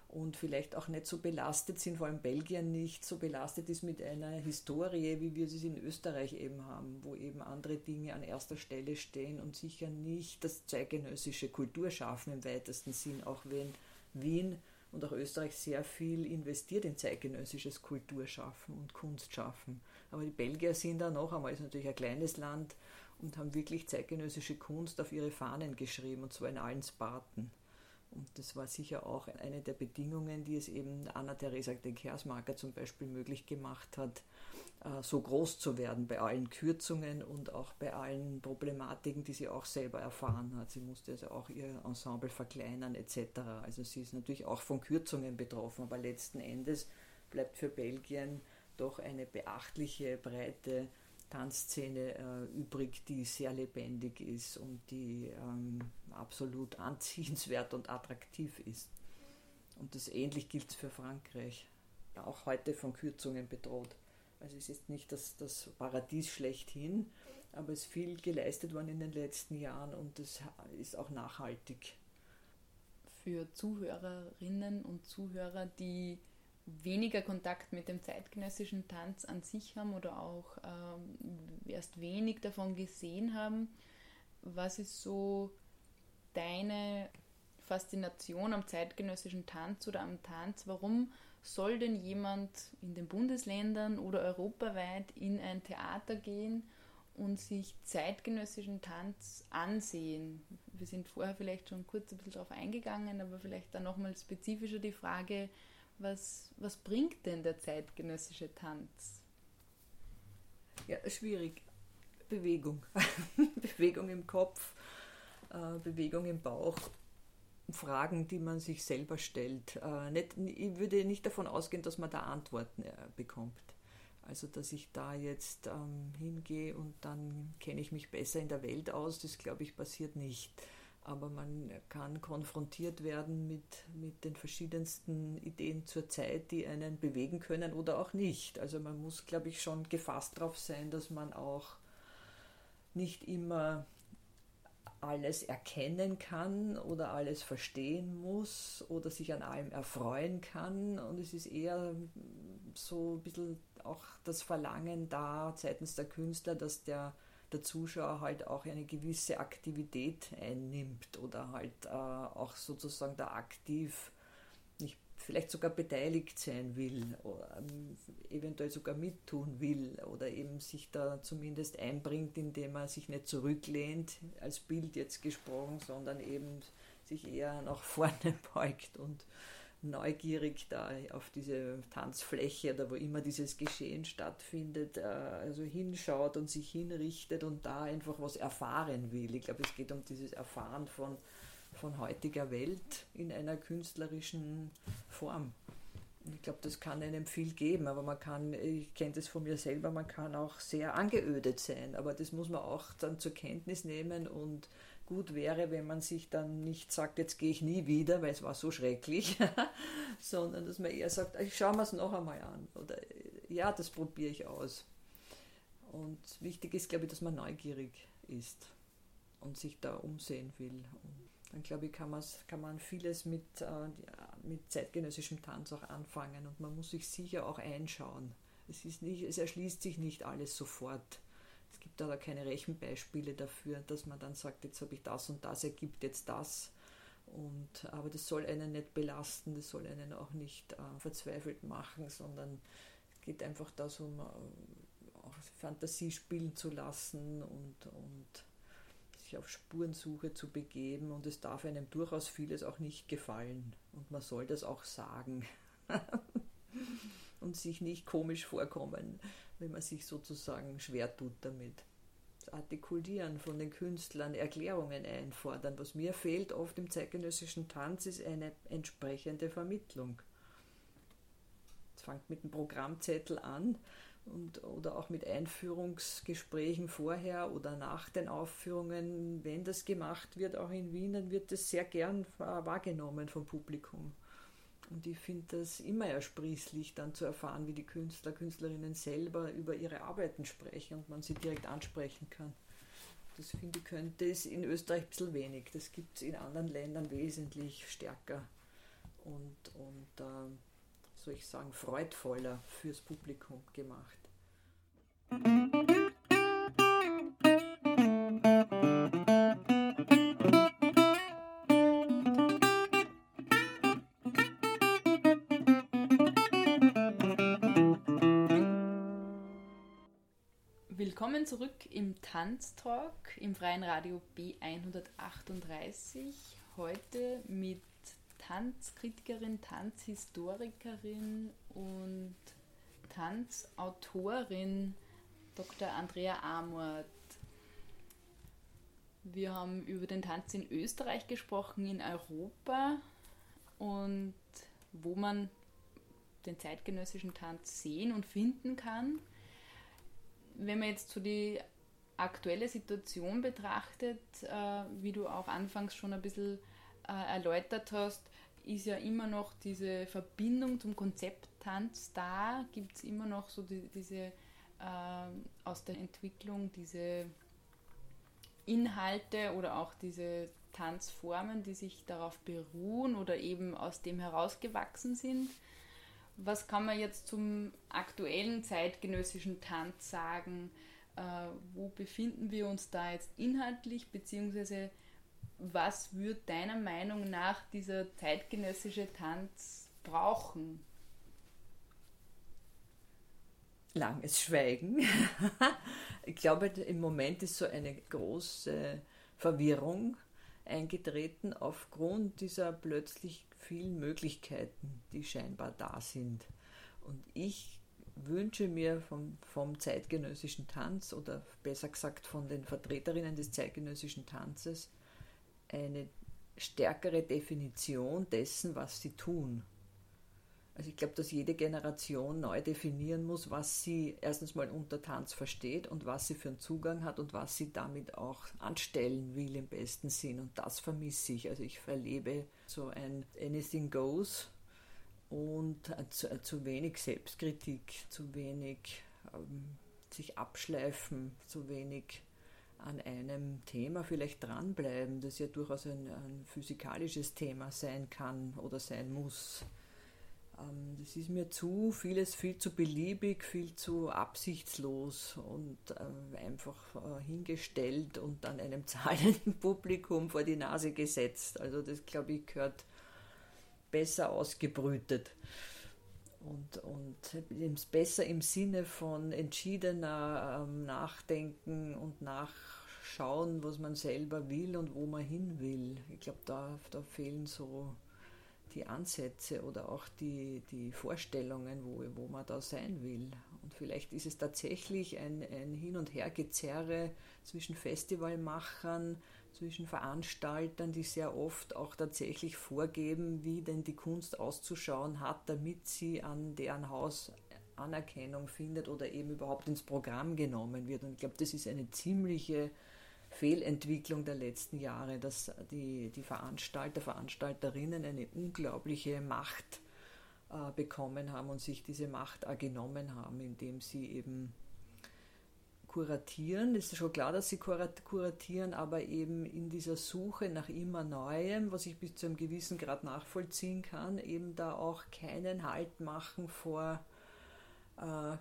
und vielleicht auch nicht so belastet sind, vor allem Belgien nicht so belastet ist mit einer Historie, wie wir sie in Österreich eben haben, wo eben andere Dinge an erster Stelle stehen und sicher nicht das zeitgenössische Kulturschaffen im weitesten Sinn, auch wenn Wien und auch Österreich sehr viel investiert in zeitgenössisches Kulturschaffen und Kunstschaffen. Aber die Belgier sind da noch einmal, ist natürlich ein kleines Land und haben wirklich zeitgenössische Kunst auf ihre Fahnen geschrieben, und zwar in allen Sparten. Und das war sicher auch eine der Bedingungen, die es eben Anna-Theresa de Kersmacher zum Beispiel möglich gemacht hat, so groß zu werden bei allen Kürzungen und auch bei allen Problematiken, die sie auch selber erfahren hat. Sie musste also auch ihr Ensemble verkleinern etc. Also sie ist natürlich auch von Kürzungen betroffen, aber letzten Endes bleibt für Belgien doch eine beachtliche breite Tanzszene äh, übrig, die sehr lebendig ist und die ähm, absolut anziehenswert und attraktiv ist. Und das ähnlich gilt für Frankreich, auch heute von Kürzungen bedroht. Also es ist nicht das, das Paradies schlechthin, aber es ist viel geleistet worden in den letzten Jahren und es ist auch nachhaltig. Für Zuhörerinnen und Zuhörer, die weniger Kontakt mit dem zeitgenössischen Tanz an sich haben oder auch ähm, erst wenig davon gesehen haben. Was ist so deine Faszination am zeitgenössischen Tanz oder am Tanz? Warum soll denn jemand in den Bundesländern oder europaweit in ein Theater gehen und sich zeitgenössischen Tanz ansehen? Wir sind vorher vielleicht schon kurz ein bisschen darauf eingegangen, aber vielleicht dann nochmal spezifischer die Frage, was, was bringt denn der zeitgenössische Tanz? Ja, schwierig. Bewegung. Bewegung im Kopf, äh, Bewegung im Bauch. Fragen, die man sich selber stellt. Äh, nicht, ich würde nicht davon ausgehen, dass man da Antworten äh, bekommt. Also, dass ich da jetzt ähm, hingehe und dann kenne ich mich besser in der Welt aus, das glaube ich passiert nicht aber man kann konfrontiert werden mit, mit den verschiedensten Ideen zur Zeit, die einen bewegen können oder auch nicht. Also man muss, glaube ich, schon gefasst darauf sein, dass man auch nicht immer alles erkennen kann oder alles verstehen muss oder sich an allem erfreuen kann. Und es ist eher so ein bisschen auch das Verlangen da seitens der Künstler, dass der der Zuschauer halt auch eine gewisse Aktivität einnimmt oder halt äh, auch sozusagen da aktiv vielleicht sogar beteiligt sein will oder ähm, eventuell sogar mittun will oder eben sich da zumindest einbringt, indem er sich nicht zurücklehnt, als Bild jetzt gesprochen, sondern eben sich eher nach vorne beugt und neugierig da auf diese Tanzfläche oder wo immer dieses Geschehen stattfindet, äh, also hinschaut und sich hinrichtet und da einfach was erfahren will. Ich glaube, es geht um dieses Erfahren von, von heutiger Welt in einer künstlerischen Form. Ich glaube, das kann einem viel geben, aber man kann, ich kenne das von mir selber, man kann auch sehr angeödet sein, aber das muss man auch dann zur Kenntnis nehmen und gut wäre, wenn man sich dann nicht sagt, jetzt gehe ich nie wieder, weil es war so schrecklich, sondern dass man eher sagt, ich schaue mir es noch einmal an oder ja, das probiere ich aus. Und wichtig ist, glaube ich, dass man neugierig ist und sich da umsehen will. Und dann glaube ich, kann, kann man vieles mit, äh, mit zeitgenössischem Tanz auch anfangen und man muss sich sicher auch einschauen. Es, ist nicht, es erschließt sich nicht alles sofort es gibt da keine Rechenbeispiele dafür, dass man dann sagt, jetzt habe ich das und das, ergibt jetzt das. Und, aber das soll einen nicht belasten, das soll einen auch nicht äh, verzweifelt machen, sondern es geht einfach darum, äh, auch Fantasie spielen zu lassen und, und sich auf Spurensuche zu begeben. Und es darf einem durchaus vieles auch nicht gefallen. Und man soll das auch sagen. und sich nicht komisch vorkommen, wenn man sich sozusagen schwer tut damit. Das Artikulieren von den Künstlern, Erklärungen einfordern. Was mir fehlt oft im zeitgenössischen Tanz, ist eine entsprechende Vermittlung. Es fängt mit dem Programmzettel an und, oder auch mit Einführungsgesprächen vorher oder nach den Aufführungen. Wenn das gemacht wird, auch in Wien, dann wird das sehr gern wahrgenommen vom Publikum. Und ich finde das immer ersprießlich, dann zu erfahren, wie die Künstler, Künstlerinnen selber über ihre Arbeiten sprechen und man sie direkt ansprechen kann. Das finde ich könnte es in Österreich ein bisschen wenig. Das gibt es in anderen Ländern wesentlich stärker und, und äh, soll ich sagen, freudvoller fürs Publikum gemacht. Willkommen zurück im Tanztalk im Freien Radio B138. Heute mit Tanzkritikerin, Tanzhistorikerin und Tanzautorin Dr. Andrea Amort. Wir haben über den Tanz in Österreich gesprochen, in Europa und wo man den zeitgenössischen Tanz sehen und finden kann. Wenn man jetzt so die aktuelle Situation betrachtet, äh, wie du auch anfangs schon ein bisschen äh, erläutert hast, ist ja immer noch diese Verbindung zum Konzept Tanz da, gibt es immer noch so die, diese äh, aus der Entwicklung diese Inhalte oder auch diese Tanzformen, die sich darauf beruhen oder eben aus dem herausgewachsen sind. Was kann man jetzt zum aktuellen zeitgenössischen Tanz sagen? Äh, wo befinden wir uns da jetzt inhaltlich, beziehungsweise was würde deiner Meinung nach dieser zeitgenössische Tanz brauchen? Langes Schweigen. ich glaube, im Moment ist so eine große Verwirrung eingetreten aufgrund dieser plötzlich vielen Möglichkeiten, die scheinbar da sind. Und ich wünsche mir vom, vom zeitgenössischen Tanz oder besser gesagt von den Vertreterinnen des zeitgenössischen Tanzes eine stärkere Definition dessen, was sie tun. Also ich glaube, dass jede Generation neu definieren muss, was sie erstens mal unter Tanz versteht und was sie für einen Zugang hat und was sie damit auch anstellen will im besten Sinn. Und das vermisse ich. Also ich verlebe so ein Anything Goes und zu, zu wenig Selbstkritik, zu wenig ähm, sich abschleifen, zu wenig an einem Thema vielleicht dranbleiben, das ja durchaus ein, ein physikalisches Thema sein kann oder sein muss. Ähm, das ist mir zu vieles viel zu beliebig, viel zu absichtslos und äh, einfach äh, hingestellt und dann einem zahlenden Publikum vor die Nase gesetzt. Also das glaube ich gehört besser ausgebrütet und, und besser im Sinne von entschiedener ähm, Nachdenken und Nachschauen, was man selber will und wo man hin will. Ich glaube, da, da fehlen so die Ansätze oder auch die, die Vorstellungen, wo, wo man da sein will. Und vielleicht ist es tatsächlich ein, ein Hin- und Hergezerre zwischen Festivalmachern, zwischen Veranstaltern, die sehr oft auch tatsächlich vorgeben, wie denn die Kunst auszuschauen hat, damit sie an deren Haus Anerkennung findet oder eben überhaupt ins Programm genommen wird. Und ich glaube, das ist eine ziemliche Fehlentwicklung der letzten Jahre, dass die, die Veranstalter, Veranstalterinnen eine unglaubliche Macht äh, bekommen haben und sich diese Macht genommen haben, indem sie eben kuratieren. Es ist schon klar, dass sie kuratieren, aber eben in dieser Suche nach immer Neuem, was ich bis zu einem gewissen Grad nachvollziehen kann, eben da auch keinen Halt machen vor, äh,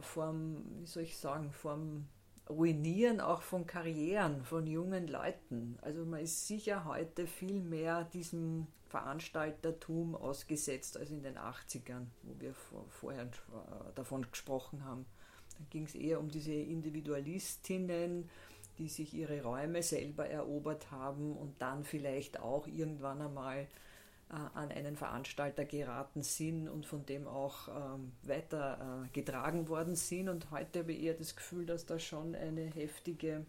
vorm, wie soll ich sagen, vorm Ruinieren auch von Karrieren von jungen Leuten. Also man ist sicher heute viel mehr diesem Veranstaltertum ausgesetzt als in den 80ern, wo wir vorher davon gesprochen haben. Da ging es eher um diese Individualistinnen, die sich ihre Räume selber erobert haben und dann vielleicht auch irgendwann einmal äh, an einen Veranstalter geraten sind und von dem auch ähm, weiter äh, getragen worden sind. Und heute habe ich eher das Gefühl, dass da schon eine heftige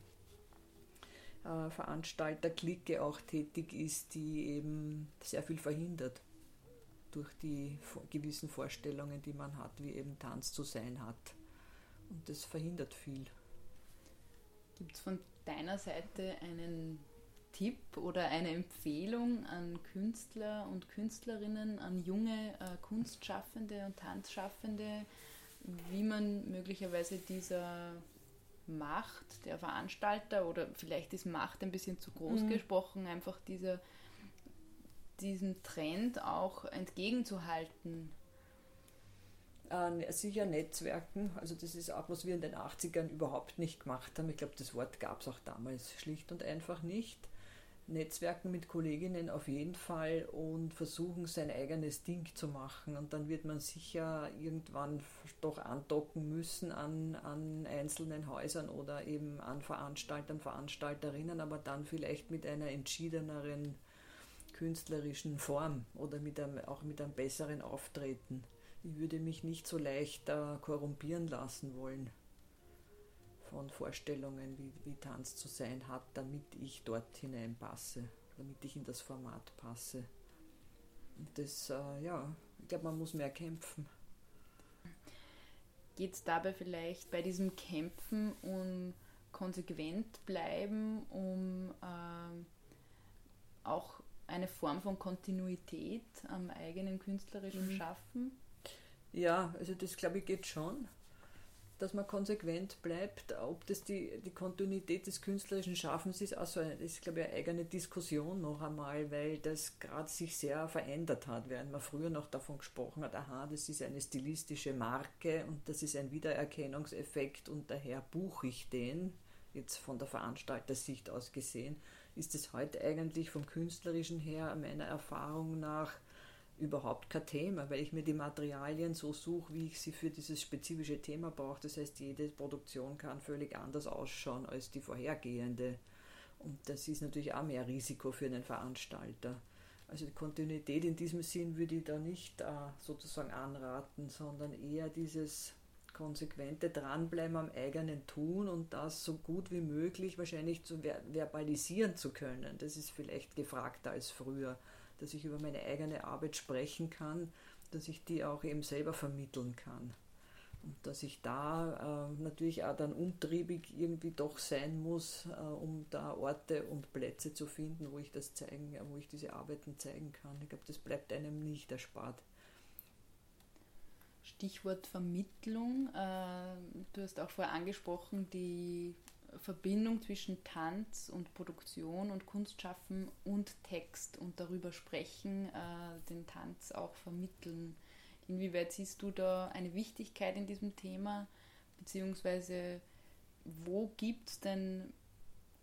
äh, Veranstalterklicke auch tätig ist, die eben sehr viel verhindert durch die gewissen Vorstellungen, die man hat, wie eben Tanz zu sein hat. Und das verhindert viel. Gibt es von deiner Seite einen Tipp oder eine Empfehlung an Künstler und Künstlerinnen, an junge äh, Kunstschaffende und Tanzschaffende, wie man möglicherweise dieser Macht der Veranstalter oder vielleicht ist Macht ein bisschen zu groß mhm. gesprochen, einfach dieser, diesem Trend auch entgegenzuhalten? Äh, sicher Netzwerken, also das ist auch, was wir in den 80ern überhaupt nicht gemacht haben. Ich glaube, das Wort gab es auch damals schlicht und einfach nicht. Netzwerken mit Kolleginnen auf jeden Fall und versuchen sein eigenes Ding zu machen. Und dann wird man sicher irgendwann doch andocken müssen an, an einzelnen Häusern oder eben an Veranstaltern, Veranstalterinnen, aber dann vielleicht mit einer entschiedeneren künstlerischen Form oder mit einem, auch mit einem besseren Auftreten. Ich würde mich nicht so leicht äh, korrumpieren lassen wollen von Vorstellungen, wie, wie Tanz zu sein hat, damit ich dort hineinpasse, damit ich in das Format passe. Und das, äh, ja, ich glaube, man muss mehr kämpfen. Geht es dabei vielleicht bei diesem Kämpfen um konsequent bleiben, um äh, auch eine Form von Kontinuität am eigenen künstlerischen mhm. Schaffen? Ja, also das glaube ich geht schon dass man konsequent bleibt. Ob das die, die Kontinuität des künstlerischen Schaffens ist, also ist, glaube ich, eine eigene Diskussion noch einmal, weil das gerade sich sehr verändert hat, während man früher noch davon gesprochen hat, aha, das ist eine stilistische Marke und das ist ein Wiedererkennungseffekt und daher buche ich den, jetzt von der Veranstaltersicht aus gesehen, ist es heute eigentlich vom künstlerischen her meiner Erfahrung nach überhaupt kein Thema, weil ich mir die Materialien so suche, wie ich sie für dieses spezifische Thema brauche. Das heißt, jede Produktion kann völlig anders ausschauen als die vorhergehende. Und das ist natürlich auch mehr Risiko für einen Veranstalter. Also die Kontinuität in diesem Sinn würde ich da nicht äh, sozusagen anraten, sondern eher dieses konsequente Dranbleiben am eigenen Tun und das so gut wie möglich wahrscheinlich zu ver verbalisieren zu können. Das ist vielleicht gefragter als früher dass ich über meine eigene Arbeit sprechen kann, dass ich die auch eben selber vermitteln kann. Und dass ich da äh, natürlich auch dann umtriebig irgendwie doch sein muss, äh, um da Orte und Plätze zu finden, wo ich das zeigen, wo ich diese Arbeiten zeigen kann. Ich glaube, das bleibt einem nicht erspart. Stichwort Vermittlung. Äh, du hast auch vorher angesprochen, die Verbindung zwischen Tanz und Produktion und Kunstschaffen und Text und darüber sprechen, äh, den Tanz auch vermitteln. Inwieweit siehst du da eine Wichtigkeit in diesem Thema? Beziehungsweise wo gibt es denn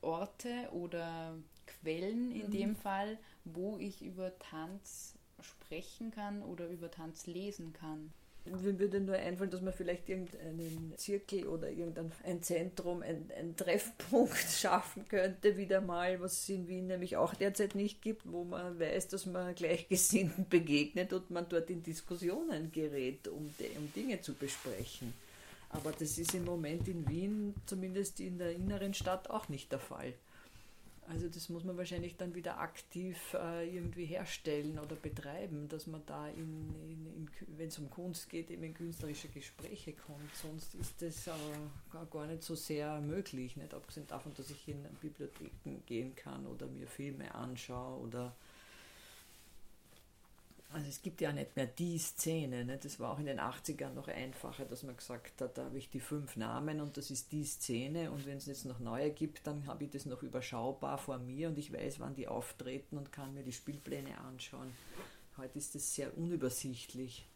Orte oder Quellen in mhm. dem Fall, wo ich über Tanz sprechen kann oder über Tanz lesen kann? Mir würde nur einfallen, dass man vielleicht irgendeinen Zirkel oder irgendein ein Zentrum, ein, ein Treffpunkt schaffen könnte, wieder mal, was es in Wien nämlich auch derzeit nicht gibt, wo man weiß, dass man Gleichgesinnten begegnet und man dort in Diskussionen gerät, um, um Dinge zu besprechen. Aber das ist im Moment in Wien, zumindest in der inneren Stadt, auch nicht der Fall. Also das muss man wahrscheinlich dann wieder aktiv äh, irgendwie herstellen oder betreiben, dass man da, in, in, in wenn es um Kunst geht, eben in künstlerische Gespräche kommt. Sonst ist das äh, gar nicht so sehr möglich. Nicht abgesehen davon, dass ich in Bibliotheken gehen kann oder mir Filme anschaue oder also es gibt ja nicht mehr die Szene. Ne? Das war auch in den 80ern noch einfacher, dass man gesagt hat, da habe ich die fünf Namen und das ist die Szene und wenn es jetzt noch neue gibt, dann habe ich das noch überschaubar vor mir und ich weiß, wann die auftreten und kann mir die Spielpläne anschauen. Heute ist das sehr unübersichtlich.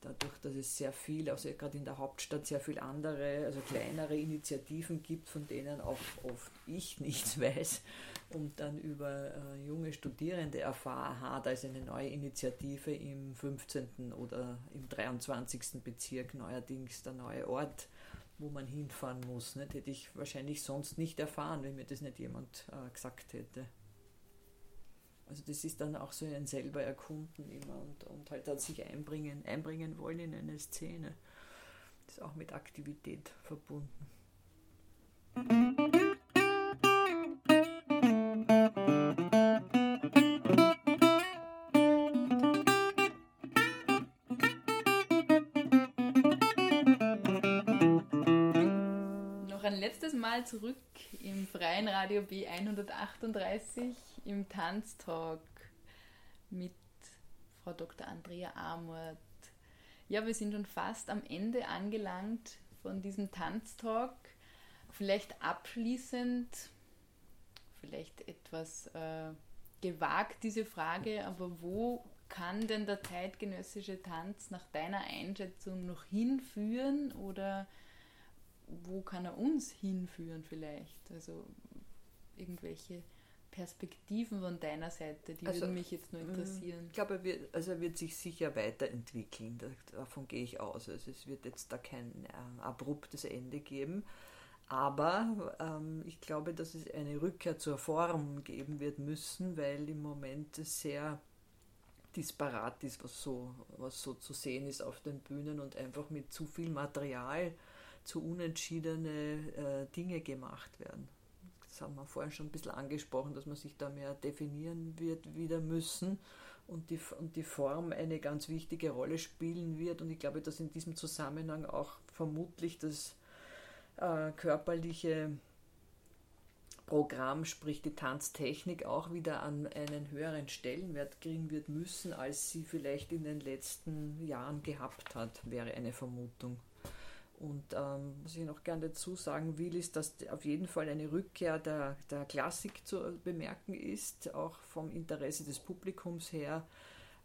dadurch, dass es sehr viel, also gerade in der Hauptstadt sehr viel andere, also kleinere Initiativen gibt, von denen auch oft ich nichts weiß und dann über äh, junge Studierende erfahre, aha, da ist eine neue Initiative im 15. oder im 23. Bezirk neuerdings der neue Ort, wo man hinfahren muss. Nicht? Hätte ich wahrscheinlich sonst nicht erfahren, wenn mir das nicht jemand äh, gesagt hätte. Also das ist dann auch so ein selber erkunden immer und, und halt dann sich einbringen, einbringen wollen in eine Szene. Das ist auch mit Aktivität verbunden. Mal zurück im freien Radio B138 im Tanztalk mit Frau Dr. Andrea Amort. Ja, wir sind schon fast am Ende angelangt von diesem Tanztalk. Vielleicht abschließend, vielleicht etwas äh, gewagt diese Frage, aber wo kann denn der zeitgenössische Tanz nach deiner Einschätzung noch hinführen oder wo kann er uns hinführen vielleicht? Also irgendwelche Perspektiven von deiner Seite, die also, würden mich jetzt nur interessieren. Ich glaube, er wird, also er wird sich sicher weiterentwickeln, davon gehe ich aus. Also es wird jetzt da kein äh, abruptes Ende geben. Aber ähm, ich glaube, dass es eine Rückkehr zur Form geben wird müssen, weil im Moment es sehr disparat ist, was so, was so zu sehen ist auf den Bühnen und einfach mit zu viel Material zu unentschiedene äh, Dinge gemacht werden. Das haben wir vorhin schon ein bisschen angesprochen, dass man sich da mehr definieren wird wieder müssen und die, und die Form eine ganz wichtige Rolle spielen wird. Und ich glaube, dass in diesem Zusammenhang auch vermutlich das äh, körperliche Programm, sprich die Tanztechnik, auch wieder an einen höheren Stellenwert kriegen wird müssen, als sie vielleicht in den letzten Jahren gehabt hat, wäre eine Vermutung. Und ähm, was ich noch gerne dazu sagen will, ist, dass auf jeden Fall eine Rückkehr der, der Klassik zu bemerken ist, auch vom Interesse des Publikums her.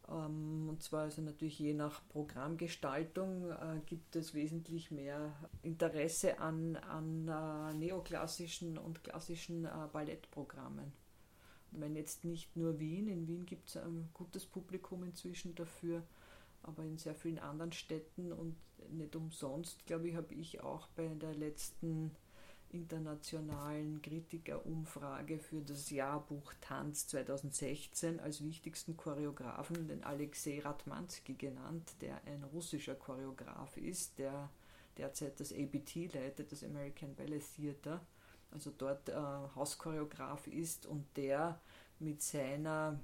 Ähm, und zwar also natürlich je nach Programmgestaltung äh, gibt es wesentlich mehr Interesse an, an äh, neoklassischen und klassischen äh, Ballettprogrammen. Ich meine jetzt nicht nur Wien, in Wien gibt es ein gutes Publikum inzwischen dafür, aber in sehr vielen anderen Städten und nicht umsonst, glaube ich, habe ich auch bei der letzten internationalen Kritikerumfrage für das Jahrbuch Tanz 2016 als wichtigsten Choreografen den Alexei Ratmansky genannt, der ein russischer Choreograf ist, der derzeit das ABT leitet, das American Ballet Theater, also dort äh, Hauschoreograf ist und der mit seiner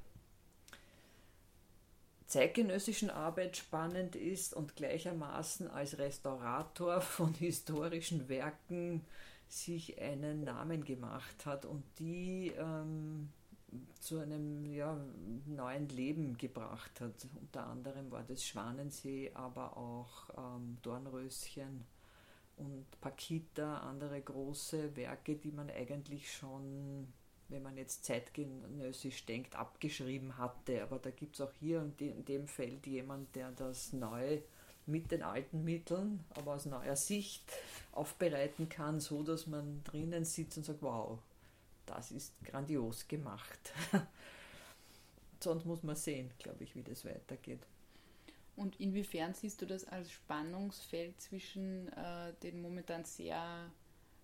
zeitgenössischen Arbeit spannend ist und gleichermaßen als Restaurator von historischen Werken sich einen Namen gemacht hat und die ähm, zu einem ja, neuen Leben gebracht hat. Unter anderem war das Schwanensee, aber auch ähm, Dornröschen und Pakita, andere große Werke, die man eigentlich schon wenn man jetzt zeitgenössisch denkt, abgeschrieben hatte. Aber da gibt es auch hier in dem Feld jemand, der das neu mit den alten Mitteln, aber aus neuer Sicht aufbereiten kann, so dass man drinnen sitzt und sagt, wow, das ist grandios gemacht. Sonst muss man sehen, glaube ich, wie das weitergeht. Und inwiefern siehst du das als Spannungsfeld zwischen äh, den momentan sehr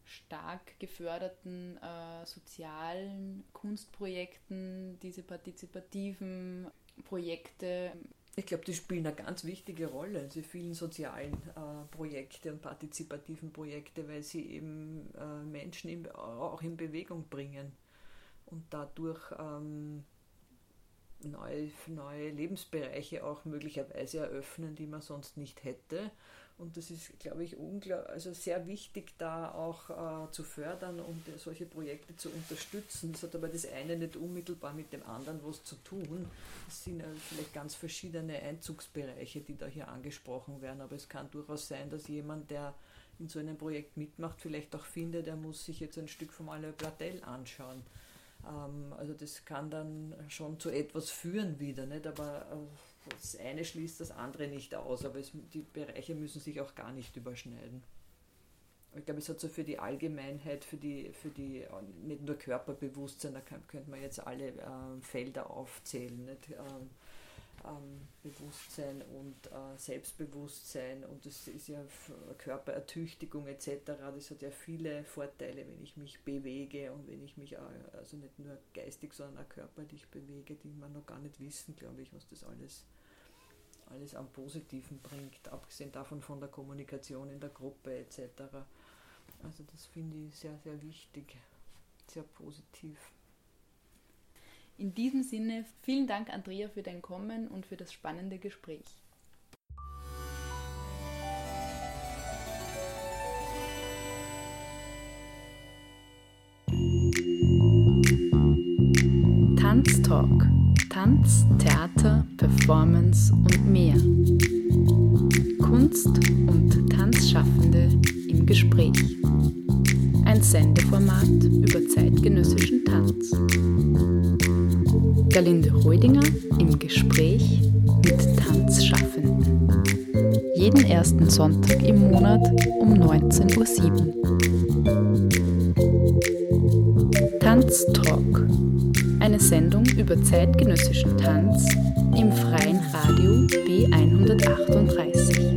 stark geförderten äh, sozialen Kunstprojekten, diese partizipativen Projekte. Ich glaube, die spielen eine ganz wichtige Rolle, diese vielen sozialen äh, Projekte und partizipativen Projekte, weil sie eben äh, Menschen in, auch in Bewegung bringen und dadurch ähm, neue, neue Lebensbereiche auch möglicherweise eröffnen, die man sonst nicht hätte und das ist, glaube ich, also sehr wichtig, da auch äh, zu fördern und solche Projekte zu unterstützen. Das hat aber das eine nicht unmittelbar mit dem anderen was zu tun. Es sind äh, vielleicht ganz verschiedene Einzugsbereiche, die da hier angesprochen werden. Aber es kann durchaus sein, dass jemand, der in so einem Projekt mitmacht, vielleicht auch findet, er muss sich jetzt ein Stück vom Alain Platel anschauen. Ähm, also das kann dann schon zu etwas führen wieder, nicht? aber äh, das eine schließt das andere nicht aus, aber es, die Bereiche müssen sich auch gar nicht überschneiden. Ich glaube, es hat so für die Allgemeinheit, für die, für die nicht nur Körperbewusstsein, da könnte man jetzt alle äh, Felder aufzählen. Nicht? Ähm, ähm, Bewusstsein und äh, Selbstbewusstsein und das ist ja Körperertüchtigung etc. Das hat ja viele Vorteile, wenn ich mich bewege und wenn ich mich auch, also nicht nur geistig, sondern auch körperlich bewege, die man noch gar nicht wissen, glaube ich, was das alles, alles am Positiven bringt, abgesehen davon von der Kommunikation in der Gruppe etc. Also das finde ich sehr, sehr wichtig, sehr positiv. In diesem Sinne, vielen Dank, Andrea, für dein Kommen und für das spannende Gespräch. Tanztalk. Tanz, Theater, Performance und mehr. Kunst und Tanzschaffende im Gespräch. Ein Sendeformat über zeitgenössischen Tanz. Galinde Reudinger im Gespräch mit Tanzschaffenden. Jeden ersten Sonntag im Monat um 19.07 Uhr. Tanztalk. Eine Sendung über zeitgenössischen Tanz im freien Radio B138.